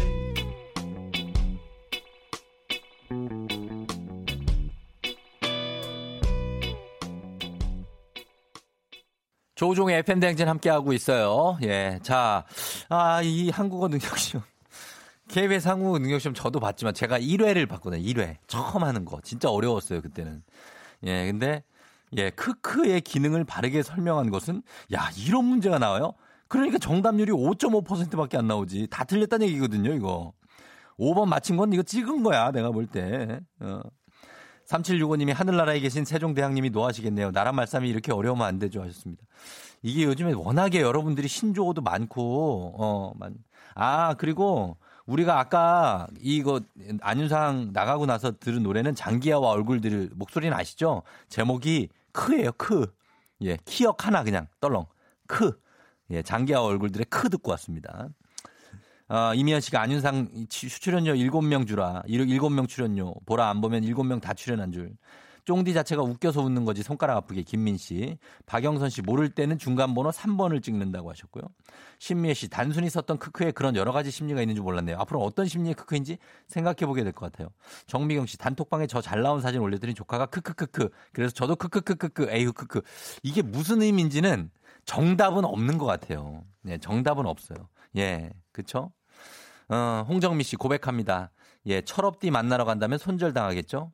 조종의 팬댕진 함께하고 있어요. 예. 자, 아, 이 한국어 능력시험. KBS 한국어 능력시험 저도 봤지만 제가 1회를 봤거든요. 1회. 처음 하는 거. 진짜 어려웠어요, 그때는. 예, 근데 예, 크크의 기능을 바르게 설명한 것은 야, 이런 문제가 나와요? 그러니까 정답률이 5.5%밖에 안 나오지. 다 틀렸다는 얘기거든요, 이거. 5번 맞힌 건 이거 찍은 거야, 내가 볼 때. 어. 3765님이 하늘나라에 계신 세종대왕님이 노하시겠네요. 나라 말씀이 이렇게 어려우면 안 되죠. 하셨습니다. 이게 요즘에 워낙에 여러분들이 신조어도 많고, 어, 많, 아, 그리고 우리가 아까 이거 안윤상 나가고 나서 들은 노래는 장기하와 얼굴들을 목소리는 아시죠? 제목이 크예요, 크. 예, 키역 하나 그냥 떨렁. 크. 예, 장기하와 얼굴들의 크 듣고 왔습니다. 어, 이미연 씨가 안윤상 출연료 7명 주라. 7명 출연료. 보라 안 보면 7명 다 출연한 줄. 쫑디 자체가 웃겨서 웃는 거지 손가락 아프게 김민 씨. 박영선 씨 모를 때는 중간 번호 3번을 찍는다고 하셨고요. 신미애 씨 단순히 썼던 크크에 그런 여러 가지 심리가 있는 줄 몰랐네요. 앞으로 어떤 심리의 크크인지 생각해 보게 될 것 같아요. 정미경 씨 단톡방에 저 잘 나온 사진 올려드린 조카가 크크크크. 그래서 저도 크크크크크 에휴 크크. 이게 무슨 의미인지는 정답은 없는 것 같아요. 예, 정답은 없어요. 예, 그쵸? 어, 홍정미 씨 고백합니다. 예, 철업디 만나러 간다면 손절당하겠죠?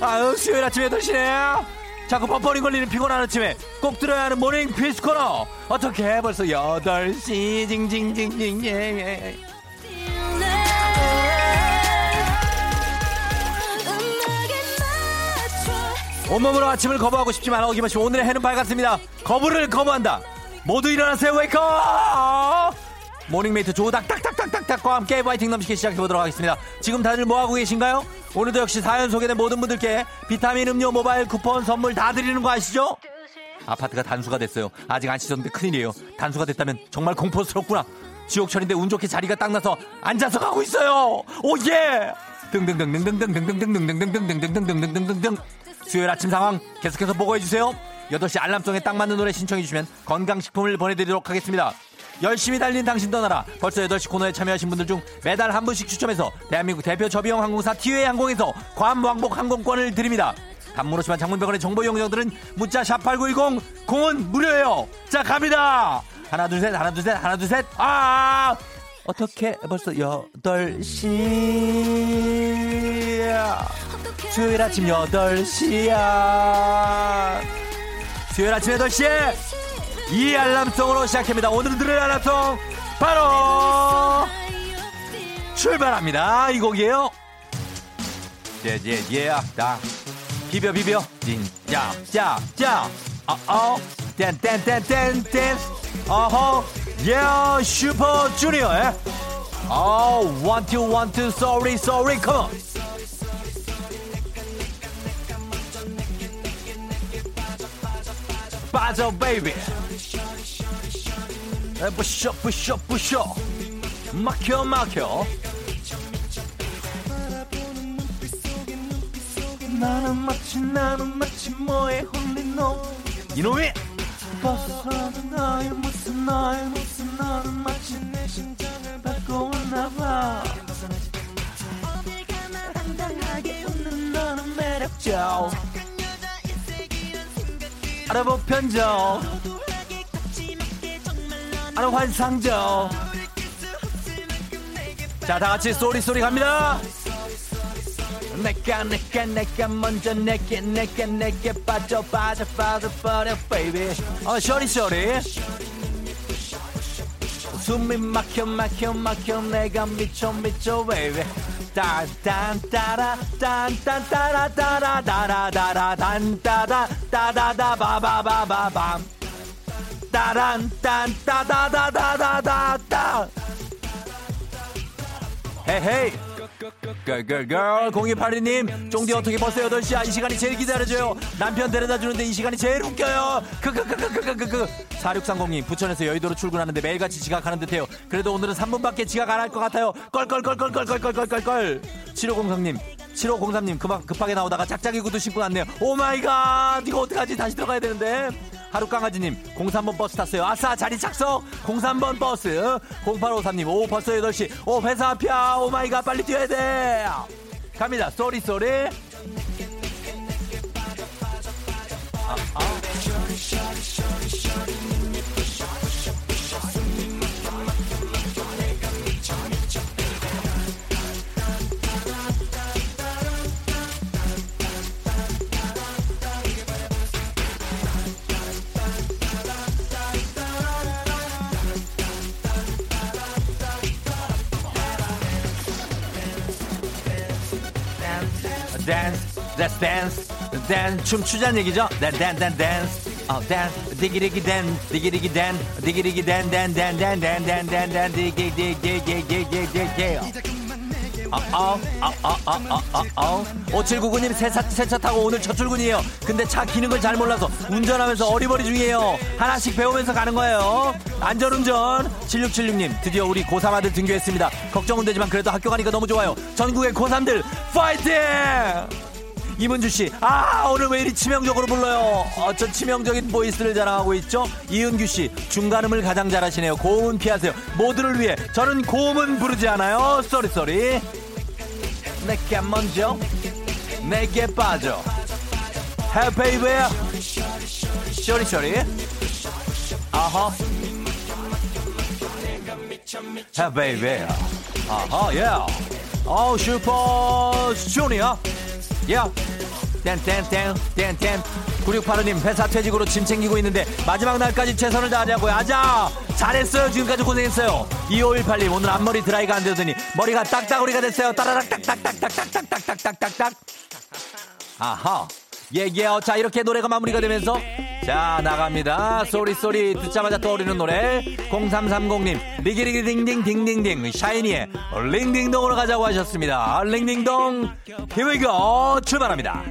아유 수요일 아침 8시네 자꾸 뻔뻔히 걸리는 피곤한 아침에 꼭 들어야 하는 morning 필수 코너 어떻게 벌써 8시 징징징징 예, 예. 온몸으로 아침을 거부하고 싶지만 어김없이 오늘의 해는 밝았습니다. 거부를 거부한다. 모두 일어나세요. Wake up! morning mate 조닥닥닥닥닥닥과 함께 파이팅 넘치게 시작해보도록 하겠습니다. 지금 다들 뭐하고 계신가요? 오늘도 역시 사연 소개된 모든 분들께 비타민 음료 모바일 쿠폰 선물 다 드리는 거 아시죠? 아파트가 단수가 됐어요. 아직 안 씻었는데 큰일이에요. 단수가 됐다면 정말 공포스럽구나. 지옥철인데 운 좋게 자리가 딱 나서 앉아서 가고 있어요. 오 yeah! 등등등등등등등등등등등등등등등등등등등 수요일 아침 상황 계속해서 보고해 주세요. 8시 알람송에 딱 맞는 노래 신청해 주시면 건강식품을 보내드리도록 하겠습니다. 열심히 달린 당신 떠나라. 벌써 8시 코너에 참여하신 분들 중 매달 한 분씩 추첨해서 대한민국 대표 저비용 항공사 티웨이 항공에서 괌 왕복 항공권을 드립니다. 단문 오시면 장문병원의 정보 이용자들은 문자 샵8910 공은 무료예요. 자 갑니다. 하나 둘 셋 하나 둘 셋 하나 둘 셋. 아 어떻게 벌써 8시 수요일 아침 8시야 수요일 아침 8시에 이 알람송으로 시작합니다. 오늘 들을 알람송 바로 출발합니다. 이 곡이에요. 예예예 다 비벼 비벼. 찐짜짜짜 어어. 땡땡땡땡땡 어허. 예 슈퍼 주니어의 어 one two one two sorry 빠져 baby 부셔 부셔 부셔. 막혀 막혀. 나는 마치 나는 마치 뭐에 홀린 너. 이놈이. 벗어나는 나의 무슨 나의 무슨 나는 마치 내 심장을 밟고 왔나봐. 어딜 가나 당당하게 웃는 너는 매력적. 알아보 편정 알아 환상적 자 다 같이 sorry sorry 갑니다. 내가 내가 내가 먼저 내게 내게 내게 빠져 빠져 빠져 버려 baby. 어 shawty shawty. 숨이 막혀 막혀 막혀 내가 미쳐 미쳐 baby. 딴딴 따라 딴딴 따라 따라 따라 따라 딴따다 따다다 바바바바밤 따란 딴 따다다다다다다 헤헤이. 걸걸걸 0282님 쫑디 어떻게 벌써 8시야 이 시간이 제일 기다려져요. 남편 데려다 주는데 이 시간이 제일 웃겨요. 크크크크크크크 4630님 부천에서 여의도로 출근하는데 매일같이 지각하는 듯해요. 그래도 오늘은 3분밖에 지각 안 할 것 같아요. 껄껄껄껄껄껄껄껄껄. 7503님 7503님 급하, 급하게 나오다가 짝짝이 구두 신고 왔네요. Oh my god! 이거 어떡하지? 다시 들어가야 되는데 하루 강아지님 03번 버스 탔어요. 아싸 자리 착석 03번 버스. 0853님 오 벌써 8시. 오 회사 앞이야. Oh my god 빨리 뛰어야 돼. 갑니다. Sorry sorry. 아, 아. 댄스 댄스 댄스 댄 춤추자는 얘기죠? 댄댄댄 댄스 어 댄스 디기리기 댄 디기리기 댄 디기리기 댄 댄 댄 댄 댄 댄댄댄 디기디기기기기기기. 어, 어, 어, 어. 5799님 새 차, 새차 타고 오늘 첫 출근이에요. 근데 차 기능을 잘 몰라서 운전하면서 어리버리 중이에요. 하나씩 배우면서 가는 거예요. 안전운전. 7676님 드디어 우리 고3 아들 등교했습니다. 걱정은 되지만 그래도 학교 가니까 너무 좋아요. 전국의 고3들 파이팅! 이문주 씨, 아 오늘 왜 이리 치명적으로 불러요? 어, 저 치명적인 voice를 자랑하고 있죠. 이은규 씨, 중간음을 가장 잘하시네요. 고음은 피하세요. 모두를 위해 저는 고음은 부르지 않아요. Sorry sorry. 내게 먼저, 내게 빠져. Baby, Shawty shawty. 아하. Baby. 아하, 예. 어, 슈퍼 주니어. 예. 땡땡땡 땡땡 9685님 회사 퇴직으로 짐 챙기고 있는데 마지막 날까지 최선을 다하려고요. 아자 잘했어요. 지금까지 고생했어요. 2518님 오늘 앞머리 드라이가 안 되더니 머리가 딱따구리가 됐어요. 따라락 딱딱딱딱딱딱딱딱딱딱. 아하. 예예 자 이렇게 노래가 마무리가 되면서 자 나갑니다. Sorry sorry. 듣자마자 떠오르는 노래. 0330님 리기리기 딩딩 딩딩딩. 샤이니의 링딩동으로 가자고 하셨습니다. 링딩동 Here 출발합니다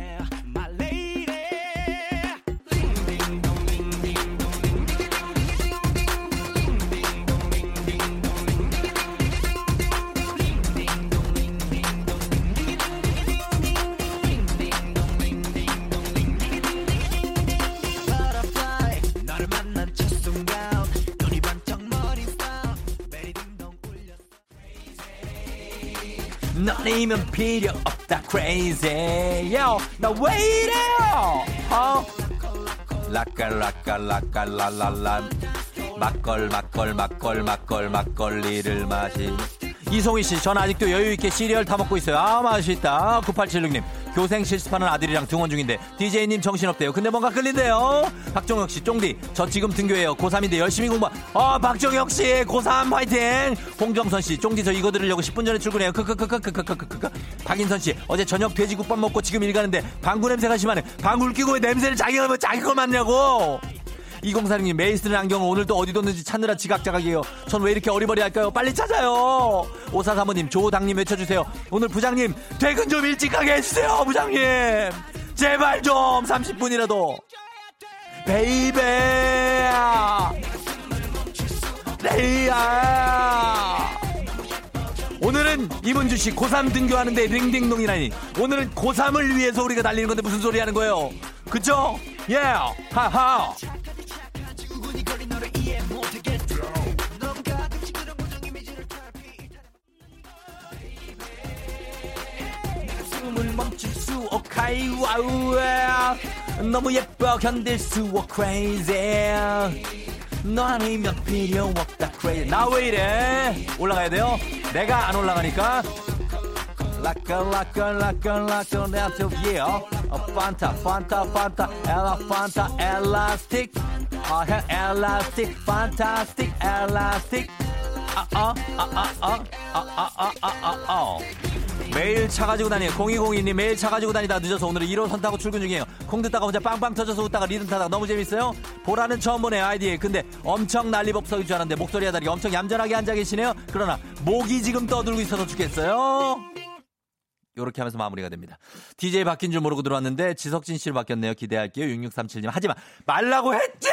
너 아니면 필요 없다 crazy. Yo 나왜 이래요? 어? 라깔 라깔 라깔 라랄라 막걸 막걸 막걸 막걸 막걸리를 마시 이송희 씨, 전 아직도 여유 있게 시리얼 타 먹고 있어요. 아, 맛있다. 9876님, 교생 실습하는 아들이랑 등원 중인데, DJ님 정신없대요. 근데 뭔가 끌린대요. 박종혁 씨, 쫑디, 저 지금 등교해요. 고3인데 열심히 공부, 어, 박종혁 씨, 고3 파이팅! 홍정선 씨, 쫑디 저 이거 들으려고 10분 전에 출근해요. 크크크크크크크크크. 박인선 씨, 어제 저녁 돼지국밥 먹고 지금 일 가는데, 방구 냄새가 심하네. 방구를 끼고 왜 냄새를 자기가 뭐 자기 거 맞냐고! 2046님 매일 쓰는 안경을 오늘 또 어디 뒀는지 찾느라 지각자각이에요. 전 왜 이렇게 어리버리할까요? 빨리 찾아요. 오사사모님 조당님 외쳐주세요. 오늘 부장님 퇴근 좀 일찍 가게 해주세요. 부장님 제발 좀 30분이라도. Baby 레이야 오늘은 이문주 씨 고3 등교하는데 링딩동이라니 오늘은 고3을 위해서 우리가 달리는 건데 무슨 소리 하는 거예요 그죠? 예 yeah. 하하 수 오카이 와우 너무 예뻐 견딜 수없 crazy. 너 아니면 필요 없다 crazy. 나 왜 이래? 올라가야 돼요? 내가 안 올라가니까. 라까 라까 라까 라까 라까 yeah 판타 판타 판타 엘라 판타 엘라스틱. 아 엘라스틱 판타스틱 엘라스틱. 아아아아아아아아아 매일 차 가지고 다니 0202님 매일 차 가지고 다니다 늦어서 오늘은 1호선 타고 출근 중이에요 콩 듣다가 혼자 빵빵 터져서 웃다가 리듬 타다가 너무 재밌어요 보라는 처음 보네 아이디 근데 엄청 난리법석인 줄 알았는데 목소리가 다르게 엄청 얌전하게 앉아 계시네요 그러나 목이 지금 떠들고 있어서 죽겠어요 요렇게 하면서 마무리가 됩니다. DJ 바뀐 줄 모르고 들어왔는데 지석진 씨를 바뀌었네요. 기대할게요. 6637님. 하지만 말라고 했지!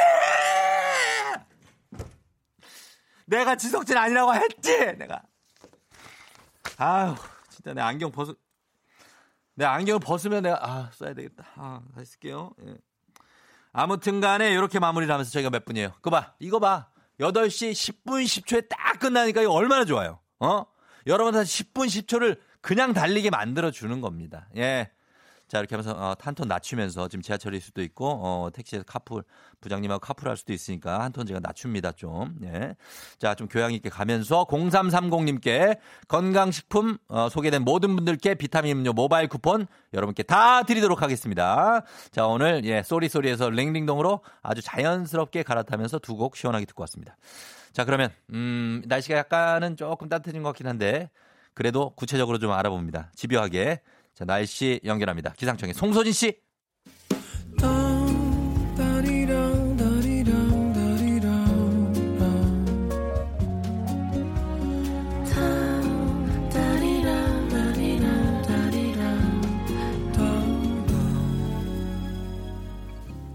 내가 지석진 아니라고 했지! 내가. 아휴, 진짜 내 안경 벗어, 내 안경을 벗으면 내가, 아, 써야 되겠다. 아, 다시 쓸게요. 예. 아무튼 간에 이렇게 마무리를 하면서 저희가 몇 분이에요. 그거 봐. 이거 봐. 8시 10분 10초에 딱 끝나니까 이거 얼마나 좋아요. 어? 여러분 한 10분 10초를 그냥 달리게 만들어 주는 겁니다. 예. 자, 이렇게 하면서 어, 한톤 낮추면서 지금 지하철일 수도 있고 어, 택시에서 카풀 부장님하고 카풀할 수도 있으니까 한 톤 제가 낮춥니다, 좀. 예. 자, 좀 교양 있게 가면서 0330님께 건강식품 어, 소개된 모든 분들께 비타민 음료 모바일 쿠폰 여러분께 다 드리도록 하겠습니다. 자, 오늘 예, 쏘리 쏘리에서 링링동으로 아주 자연스럽게 갈아타면서 두 곡 시원하게 듣고 왔습니다. 자, 그러면 음, 날씨가 약간은 조금 따뜻해진 것 같긴 한데 그래도 구체적으로 좀 알아봅니다. 집요하게. 자, 날씨 연결합니다. 기상청의 송소진 씨.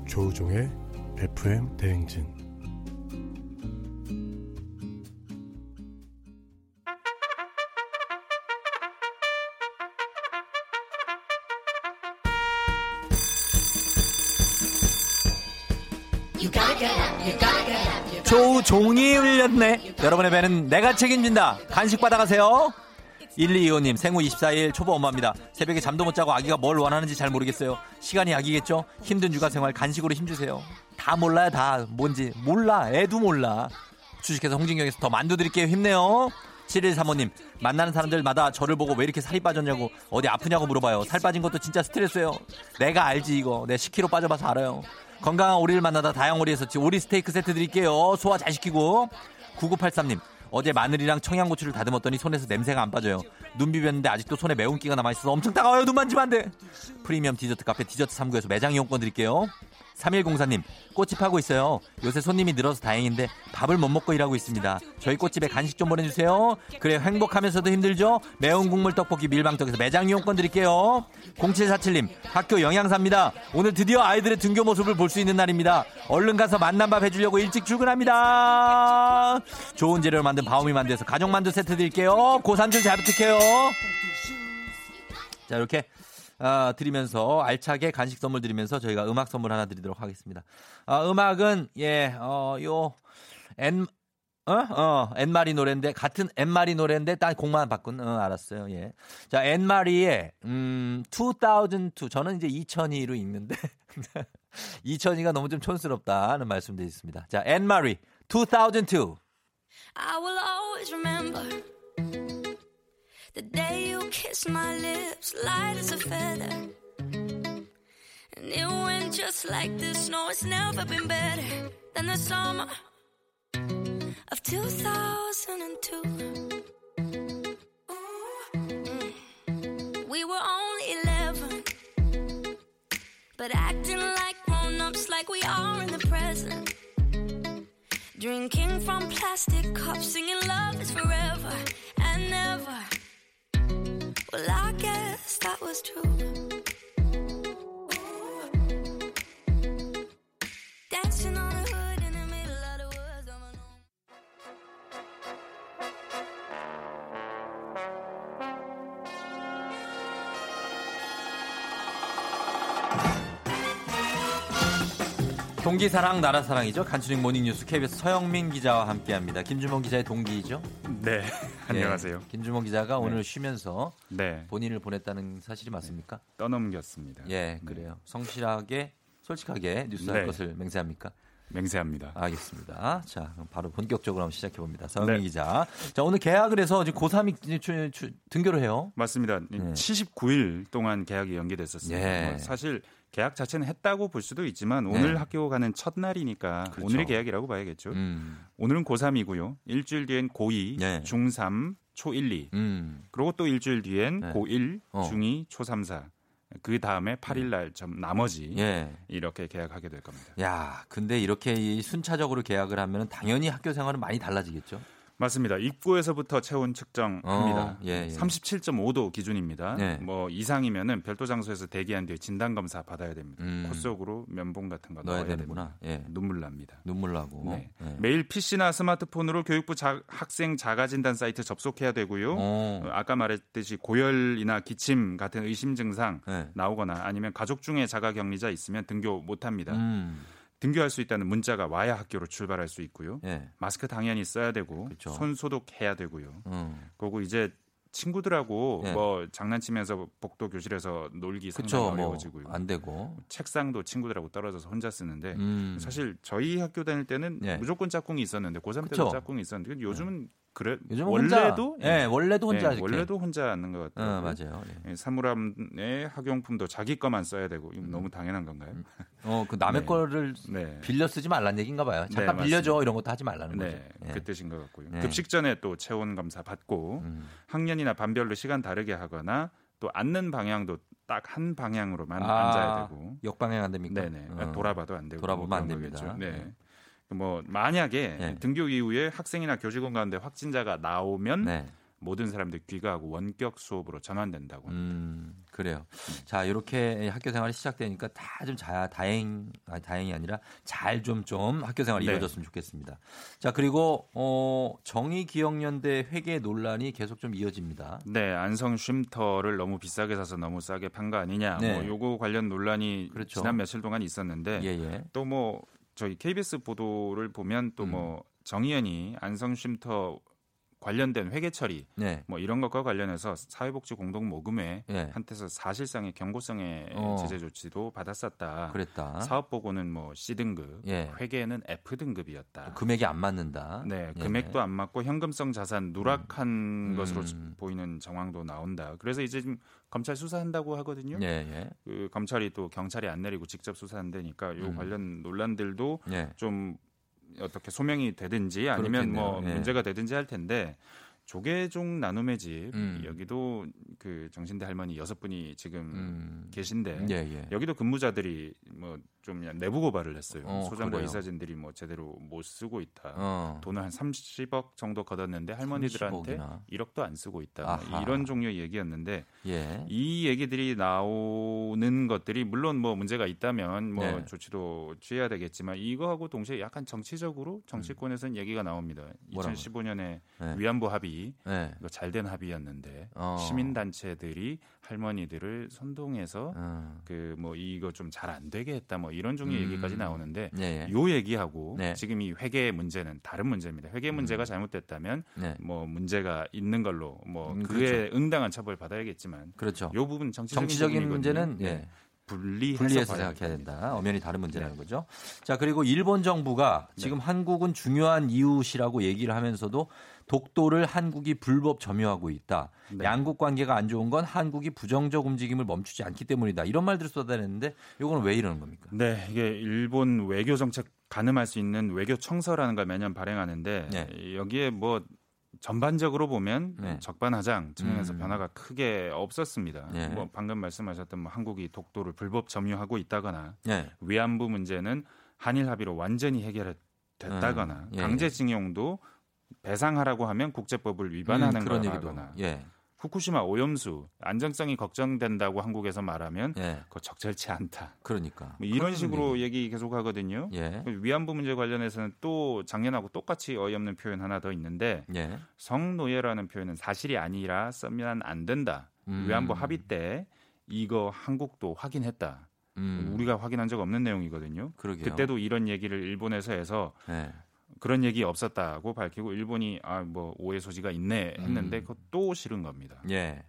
조우종의 FM 대행진 종이 울렸네. 여러분의 배는 내가 책임진다. 간식 받아가세요. 1225님 생후 24일 초보 엄마입니다. 새벽에 잠도 못 자고 아기가 뭘 원하는지 잘 모르겠어요. 시간이 약이겠죠? 힘든 육아 생활 간식으로 힘주세요. 다 몰라요 다 뭔지 몰라 애도 몰라. 주식회사 홍진경에서 더 만두 드릴게요. 힘내요. 7135님, 만나는 사람들마다 저를 보고 왜 이렇게 살이 빠졌냐고, 어디 아프냐고 물어봐요. 살 빠진 것도 진짜 스트레스예요. 내가 알지, 이거. 내 10kg 빠져봐서 알아요. 건강한 오리를 만나다 다양오리에서 오리 스테이크 세트 드릴게요. 소화 잘 시키고. 9983님, 어제 마늘이랑 청양고추를 다듬었더니 손에서 냄새가 안 빠져요. 눈 비볐는데 아직도 손에 매운기가 남아있어서 엄청 따가워요. 눈 만지면 안 돼. 프리미엄 디저트 카페 디저트 3구에서 매장 이용권 드릴게요. 3104님, 꽃집 하고 있어요. 요새 손님이 늘어서 다행인데 밥을 못 먹고 일하고 있습니다. 저희 꽃집에 간식 좀 보내주세요. 그래, 행복하면서도 힘들죠? 매운 국물 떡볶이 밀방떡에서 매장 이용권 드릴게요. 0747님, 학교 영양사입니다. 오늘 드디어 아이들의 등교 모습을 볼 수 있는 날입니다. 얼른 가서 만남밥 해주려고 일찍 출근합니다. 좋은 재료를 만든 바오미 만두에서 가족 만두 세트 드릴게요. 고산줄 잘 부탁해요. 자, 이렇게 어, 드리면서 알차게 간식 선물 드리면서 저희가 음악 선물 하나 드리도록 하겠습니다. 어, 음악은 예, 어, 요 엔, 어? 어, 엔마리 노래인데 같은 엔마리 노래인데 딱 곡만 바꾼. 어, 알았어요. 예. 자, 엔마리의 음, 2002. 저는 이제 2002로 읽는데 2002가 너무 좀 촌스럽다는 말씀드리겠습니다. 자, 엔마리 2002. I will always remember The day you kissed my lips, light as a feather. And it went just like this. No, it's never been better than the summer of 2002. We were only 11, but acting like grown ups, like we are in the present. Drinking from plastic cups, singing love is forever and never. Guess that was true. Dancing on a hood in the middle of the woods of an 동기 사랑 나라 사랑이죠. 간추린 모닝 뉴스 KBS 서영민 기자와 함께합니다. 김주mon 기자의 동기이죠. 네, 안녕하세요. 예, 김주mon 기자가 오늘 쉬면서 네. 본인을 보냈다는 사실이 맞습니까? 떠넘겼습니다. 예, 그래요. 성실하게 솔직하게 뉴스할 네. 것을 맹세합니까? 맹세합니다. 알겠습니다. 자, 그럼 바로 본격적으로 한번 시작해 봅니다. 서영민 네. 기자. 자, 오늘 계약을 해서 지금 고3이 등교를 해요. 맞습니다. 네. 79일 동안 계약이 연기됐었습니다. 예. 뭐 사실 계약 자체는 했다고 볼 수도 있지만 오늘 네. 학교 가는 첫날이니까 그렇죠. 오늘의 계약이라고 봐야겠죠. 음. 오늘은 고3이고요. 일주일 뒤엔 고2, 네. 중3, 초1, 2. 음. 그리고 또 일주일 뒤엔 네. 고1, 어. 중2, 초3, 4. 그 다음에 8일 날좀 나머지 예. 이렇게 계약하게 될 겁니다. 야, 근데 이렇게 순차적으로 계약을 하면 당연히 학교 생활은 많이 달라지겠죠? 맞습니다. 입구에서부터 체온 측정합니다. 어, 예, 예. 37.5도 기준입니다. 예. 뭐 이상이면은 별도 장소에서 대기한 뒤에 진단 검사 받아야 됩니다. 음. 코 속으로 면봉 같은 거 넣어야, 넣어야 되는구나. 예. 눈물 납니다. 눈물 나고. 네. 예. 매일 PC나 스마트폰으로 교육부 자, 학생 자가 진단 사이트 접속해야 되고요. 어. 아까 말했듯이 고열이나 기침 같은 의심 증상 예. 나오거나 아니면 가족 중에 자가 격리자 있으면 등교 못 합니다. 음. 등교할 수 있다는 문자가 와야 학교로 출발할 수 있고요. 네. 마스크 당연히 써야 되고 그렇죠. 손 소독해야 되고요. 음. 그리고 이제 친구들하고 네. 뭐 장난치면서 복도 교실에서 놀기 상당히 뭐 어려워지고요. 뭐 안 되고 책상도 친구들하고 떨어져서 혼자 쓰는데 음. 사실 저희 학교 다닐 때는 네. 무조건 짝꿍이 있었는데 고3 때도 짝꿍이 있었는데 요즘은 그래 요즘 원래도 혼자, 예, 예, 원래도 혼자 예, 원래도 혼자 앉는 것 같아요. 어, 맞아요. 예. 예. 사물함의 학용품도 자기 것만 써야 되고 이건 너무 당연한 건가요? 음. 어, 그 남의 네. 거를 네. 빌려 쓰지 말라는 얘기인가 봐요. 네, 잠깐 네, 빌려줘 이런 것도 하지 말라는 네, 거죠. 그 뜻인 것 같고요. 급식 전에 또 체온 검사 받고 음. 학년이나 반별로 시간 다르게 하거나 또 앉는 방향도 딱 한 방향으로만 아, 앉아야 되고 역방향 안 됩니까? 네네 어. 돌아봐도 안 되고 돌아보면 안 됩니다. 네. 뭐 만약에 네. 등교 이후에 학생이나 교직원 가운데 확진자가 나오면 네. 모든 사람들 귀가하고 원격 수업으로 전환된다고 합니다. 음, 그래요. 자, 이렇게 학교 생활이 시작되니까 다 좀 자, 다행, 아니, 다행이 아니라 잘 좀좀 학교 생활이 네. 이루어졌으면 좋겠습니다. 자, 그리고, 어, 정의 기억연대 회계 논란이 계속 좀 이어집니다. 네, 안성 쉼터를 너무 비싸게 사서 너무 싸게 pan 거 아니냐. 네. 뭐 요거 관련 논란이 그렇죠. 지난 며칠 동안 있었는데 예, 예. 또뭐 저희 KBS 보도를 보면 또뭐 음. 정의연이 안성 쉼터 관련된 회계 처리 네. 뭐 이런 것과 관련해서 사회복지 공동 모금회 네. 한테서 사실상의 경고성의 어. 제재 조치도 받았었다. 그랬다. 사업 보고는 뭐 C 등급, 예. 회계는 F 등급이었다. 금액이 안 맞는다. 네, 예. 금액도 안 맞고 현금성 자산 누락한 음. 것으로 음. 보이는 정황도 나온다. 그래서 이제 지금 검찰 수사한다고 하거든요. 예, 예. 그 검찰이 또 경찰이 안 내리고 직접 수사한다니까 요 음. 관련 논란들도 예. 좀 어떻게 소명이 되든지 아니면 그렇겠네요. 뭐 예. 문제가 되든지 할 텐데 조계종 나눔의 집 음. 여기도 그 정신대 할머니 여섯 분이 지금 음. 계신데 예, 예. 여기도 근무자들이 뭐 좀 내부 고발을 했어요. 어, 소장과 이사진들이 뭐 제대로 못 쓰고 있다. 어. 돈을 한 30억 정도 걷었는데 할머니들한테 30억이나. 1억도 안 쓰고 있다. 뭐 이런 종류의 얘기였는데 예. 이 얘기들이 나오는 것들이 물론 뭐 문제가 있다면 뭐 네. 조치도 취해야 되겠지만 이거하고 동시에 약간 정치적으로 정치권에서는 음. 얘기가 나옵니다. 뭐라고? 2015년에 네. 위안부 합의 네. 잘된 합의였는데 어. 시민 단체들이 할머니들을 선동해서 어. 그뭐 이거 좀 잘 안 되게 했다 뭐 이런 종류의 음. 얘기까지 나오는데 네. 요 얘기하고 네. 지금 이 회계 문제는 다른 문제입니다. 회계 문제가 음. 잘못됐다면 네. 뭐 문제가 있는 걸로 뭐 음, 그에 그렇죠. 응당한 처벌 받아야겠지만 그렇죠. 요 부분 정치적인, 정치적인 문제는 예. 네. 분리해서, 분리해서 생각해야 된다. 엄연히 다른 문제라는 네. 거죠. 자, 그리고 일본 정부가 지금 네. 한국은 중요한 이웃이라고 얘기를 하면서도 독도를 한국이 불법 점유하고 있다. 네. 양국 관계가 안 좋은 건 한국이 부정적 움직임을 멈추지 않기 때문이다. 이런 말들을 쏟아냈는데 이거는 왜 이러는 겁니까? 네, 이게 일본 외교 정책 가늠할 수 있는 외교 청서라는 걸 매년 발행하는데 네. 여기에 뭐 전반적으로 보면 네. 적반하장 측면에서 음. 변화가 크게 없었습니다. 네. 뭐 방금 말씀하셨던 뭐 한국이 독도를 불법 점유하고 있다거나 네. 위안부 문제는 한일 합의로 완전히 해결됐다거나 음. 예. 강제징용도 배상하라고 하면 국제법을 위반하는 음, 그런 거라거나 예. 후쿠시마 오염수 안정성이 걱정된다고 한국에서 말하면 예. 그거 적절치 않다. 그러니까 뭐 이런 식으로 얘기. 계속 하거든요. 예. 그 위안부 문제 관련해서는 또 작년하고 똑같이 어이없는 표현 하나 더 있는데 예. 성노예라는 표현은 사실이 아니라 쓰면 안 된다. 음. 위안부 합의 때 이거 한국도 확인했다. 음. 우리가 확인한 적 없는 내용이거든요. 그러게요. 그때도 이런 얘기를 일본에서 해서 네. 그런 얘기 없었다고 밝히고 일본이 아 뭐 오해 소지가 있네 했는데 음. 그것도 싫은 겁니다. 예.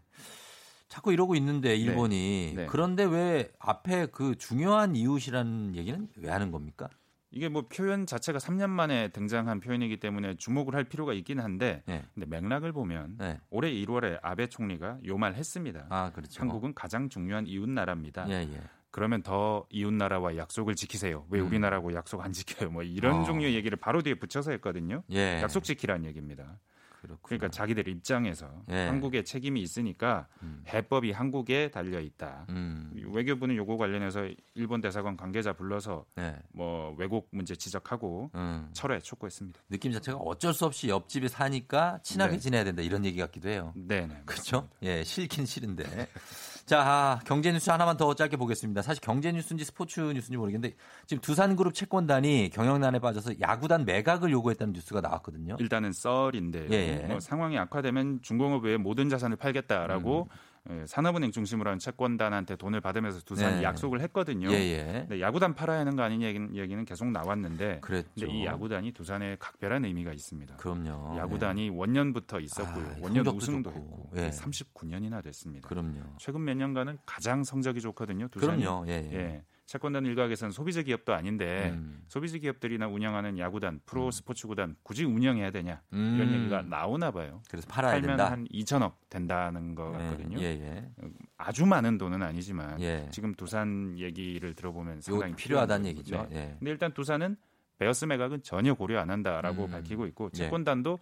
자꾸 이러고 있는데 네. 일본이 네. 네. 그런데 왜 앞에 그 중요한 이웃이라는 얘기는 왜 하는 겁니까? 이게 뭐 표현 자체가 3년 만에 등장한 표현이기 때문에 주목을 할 필요가 있긴 한데 네. 근데 맥락을 보면 네. 올해 1월에 아베 총리가 요 말 했습니다. 아, 그렇죠. 한국은 가장 중요한 이웃 나라입니다. 예, 예. 그러면 더 이웃 나라와 약속을 지키세요. 왜 음. 우리나라하고 약속 안 지켜요? 뭐 이런 어. 종류의 얘기를 바로 뒤에 붙여서 했거든요. 예. 약속 지키라는 얘기입니다. 그렇구나. 그러니까 자기들 입장에서 예. 한국에 책임이 있으니까 음. 해법이 한국에 달려 있다. 음. 외교부는 요거 관련해서 일본 대사관 관계자 불러서 예. 뭐 왜곡 문제 지적하고 음. 철회 촉구했습니다. 느낌 자체가 어쩔 수 없이 옆집에 사니까 친하게 네. 지내야 된다 이런 얘기 같기도 해요. 네, 네. 그렇죠? 예, 싫긴 싫은데. 자, 아, 경제 뉴스 하나만 더 짧게 보겠습니다. 사실 경제 뉴스인지 스포츠 뉴스인지 모르겠는데 지금 두산그룹 채권단이 경영난에 빠져서 야구단 매각을 요구했다는 뉴스가 나왔거든요. 일단은 썰인데 예, 예. 뭐 상황이 악화되면 중공업 외에 모든 자산을 팔겠다라고 음. 예, 산업은행 중심으로 한 채권단한테 돈을 받으면서 두산이 네. 약속을 했거든요. 예, 예. 근데 야구단 팔아야 하는 거 아니냐 얘기는 계속 나왔는데 그랬죠. 근데 이 야구단이 두산에 각별한 의미가 있습니다. 그럼요. 야구단이 예. 원년부터 있었고요. 아, 원년 우승도 좋고. 했고 예. 39년이나 됐습니다. 그럼요. 최근 몇 년간은 가장 성적이 좋거든요. 두산이. 그럼요. 예, 예. 예. 채권단 일각에서는 소비재 기업도 아닌데 음. 소비재 기업들이나 운영하는 야구단, 프로 음. 스포츠 구단 굳이 운영해야 되냐 음. 이런 얘기가 나오나 봐요. 그래서 팔아야 팔면 된다. 한 2천억 된다는 거 예, 같거든요. 예, 예. 아주 많은 돈은 아니지만 예. 지금 두산 얘기를 들어보면 상당히 필요하다는 얘기죠. 네. 예. 근데 일단 두산은 베어스 매각은 전혀 고려 안 한다라고 음. 밝히고 있고 예. 채권단도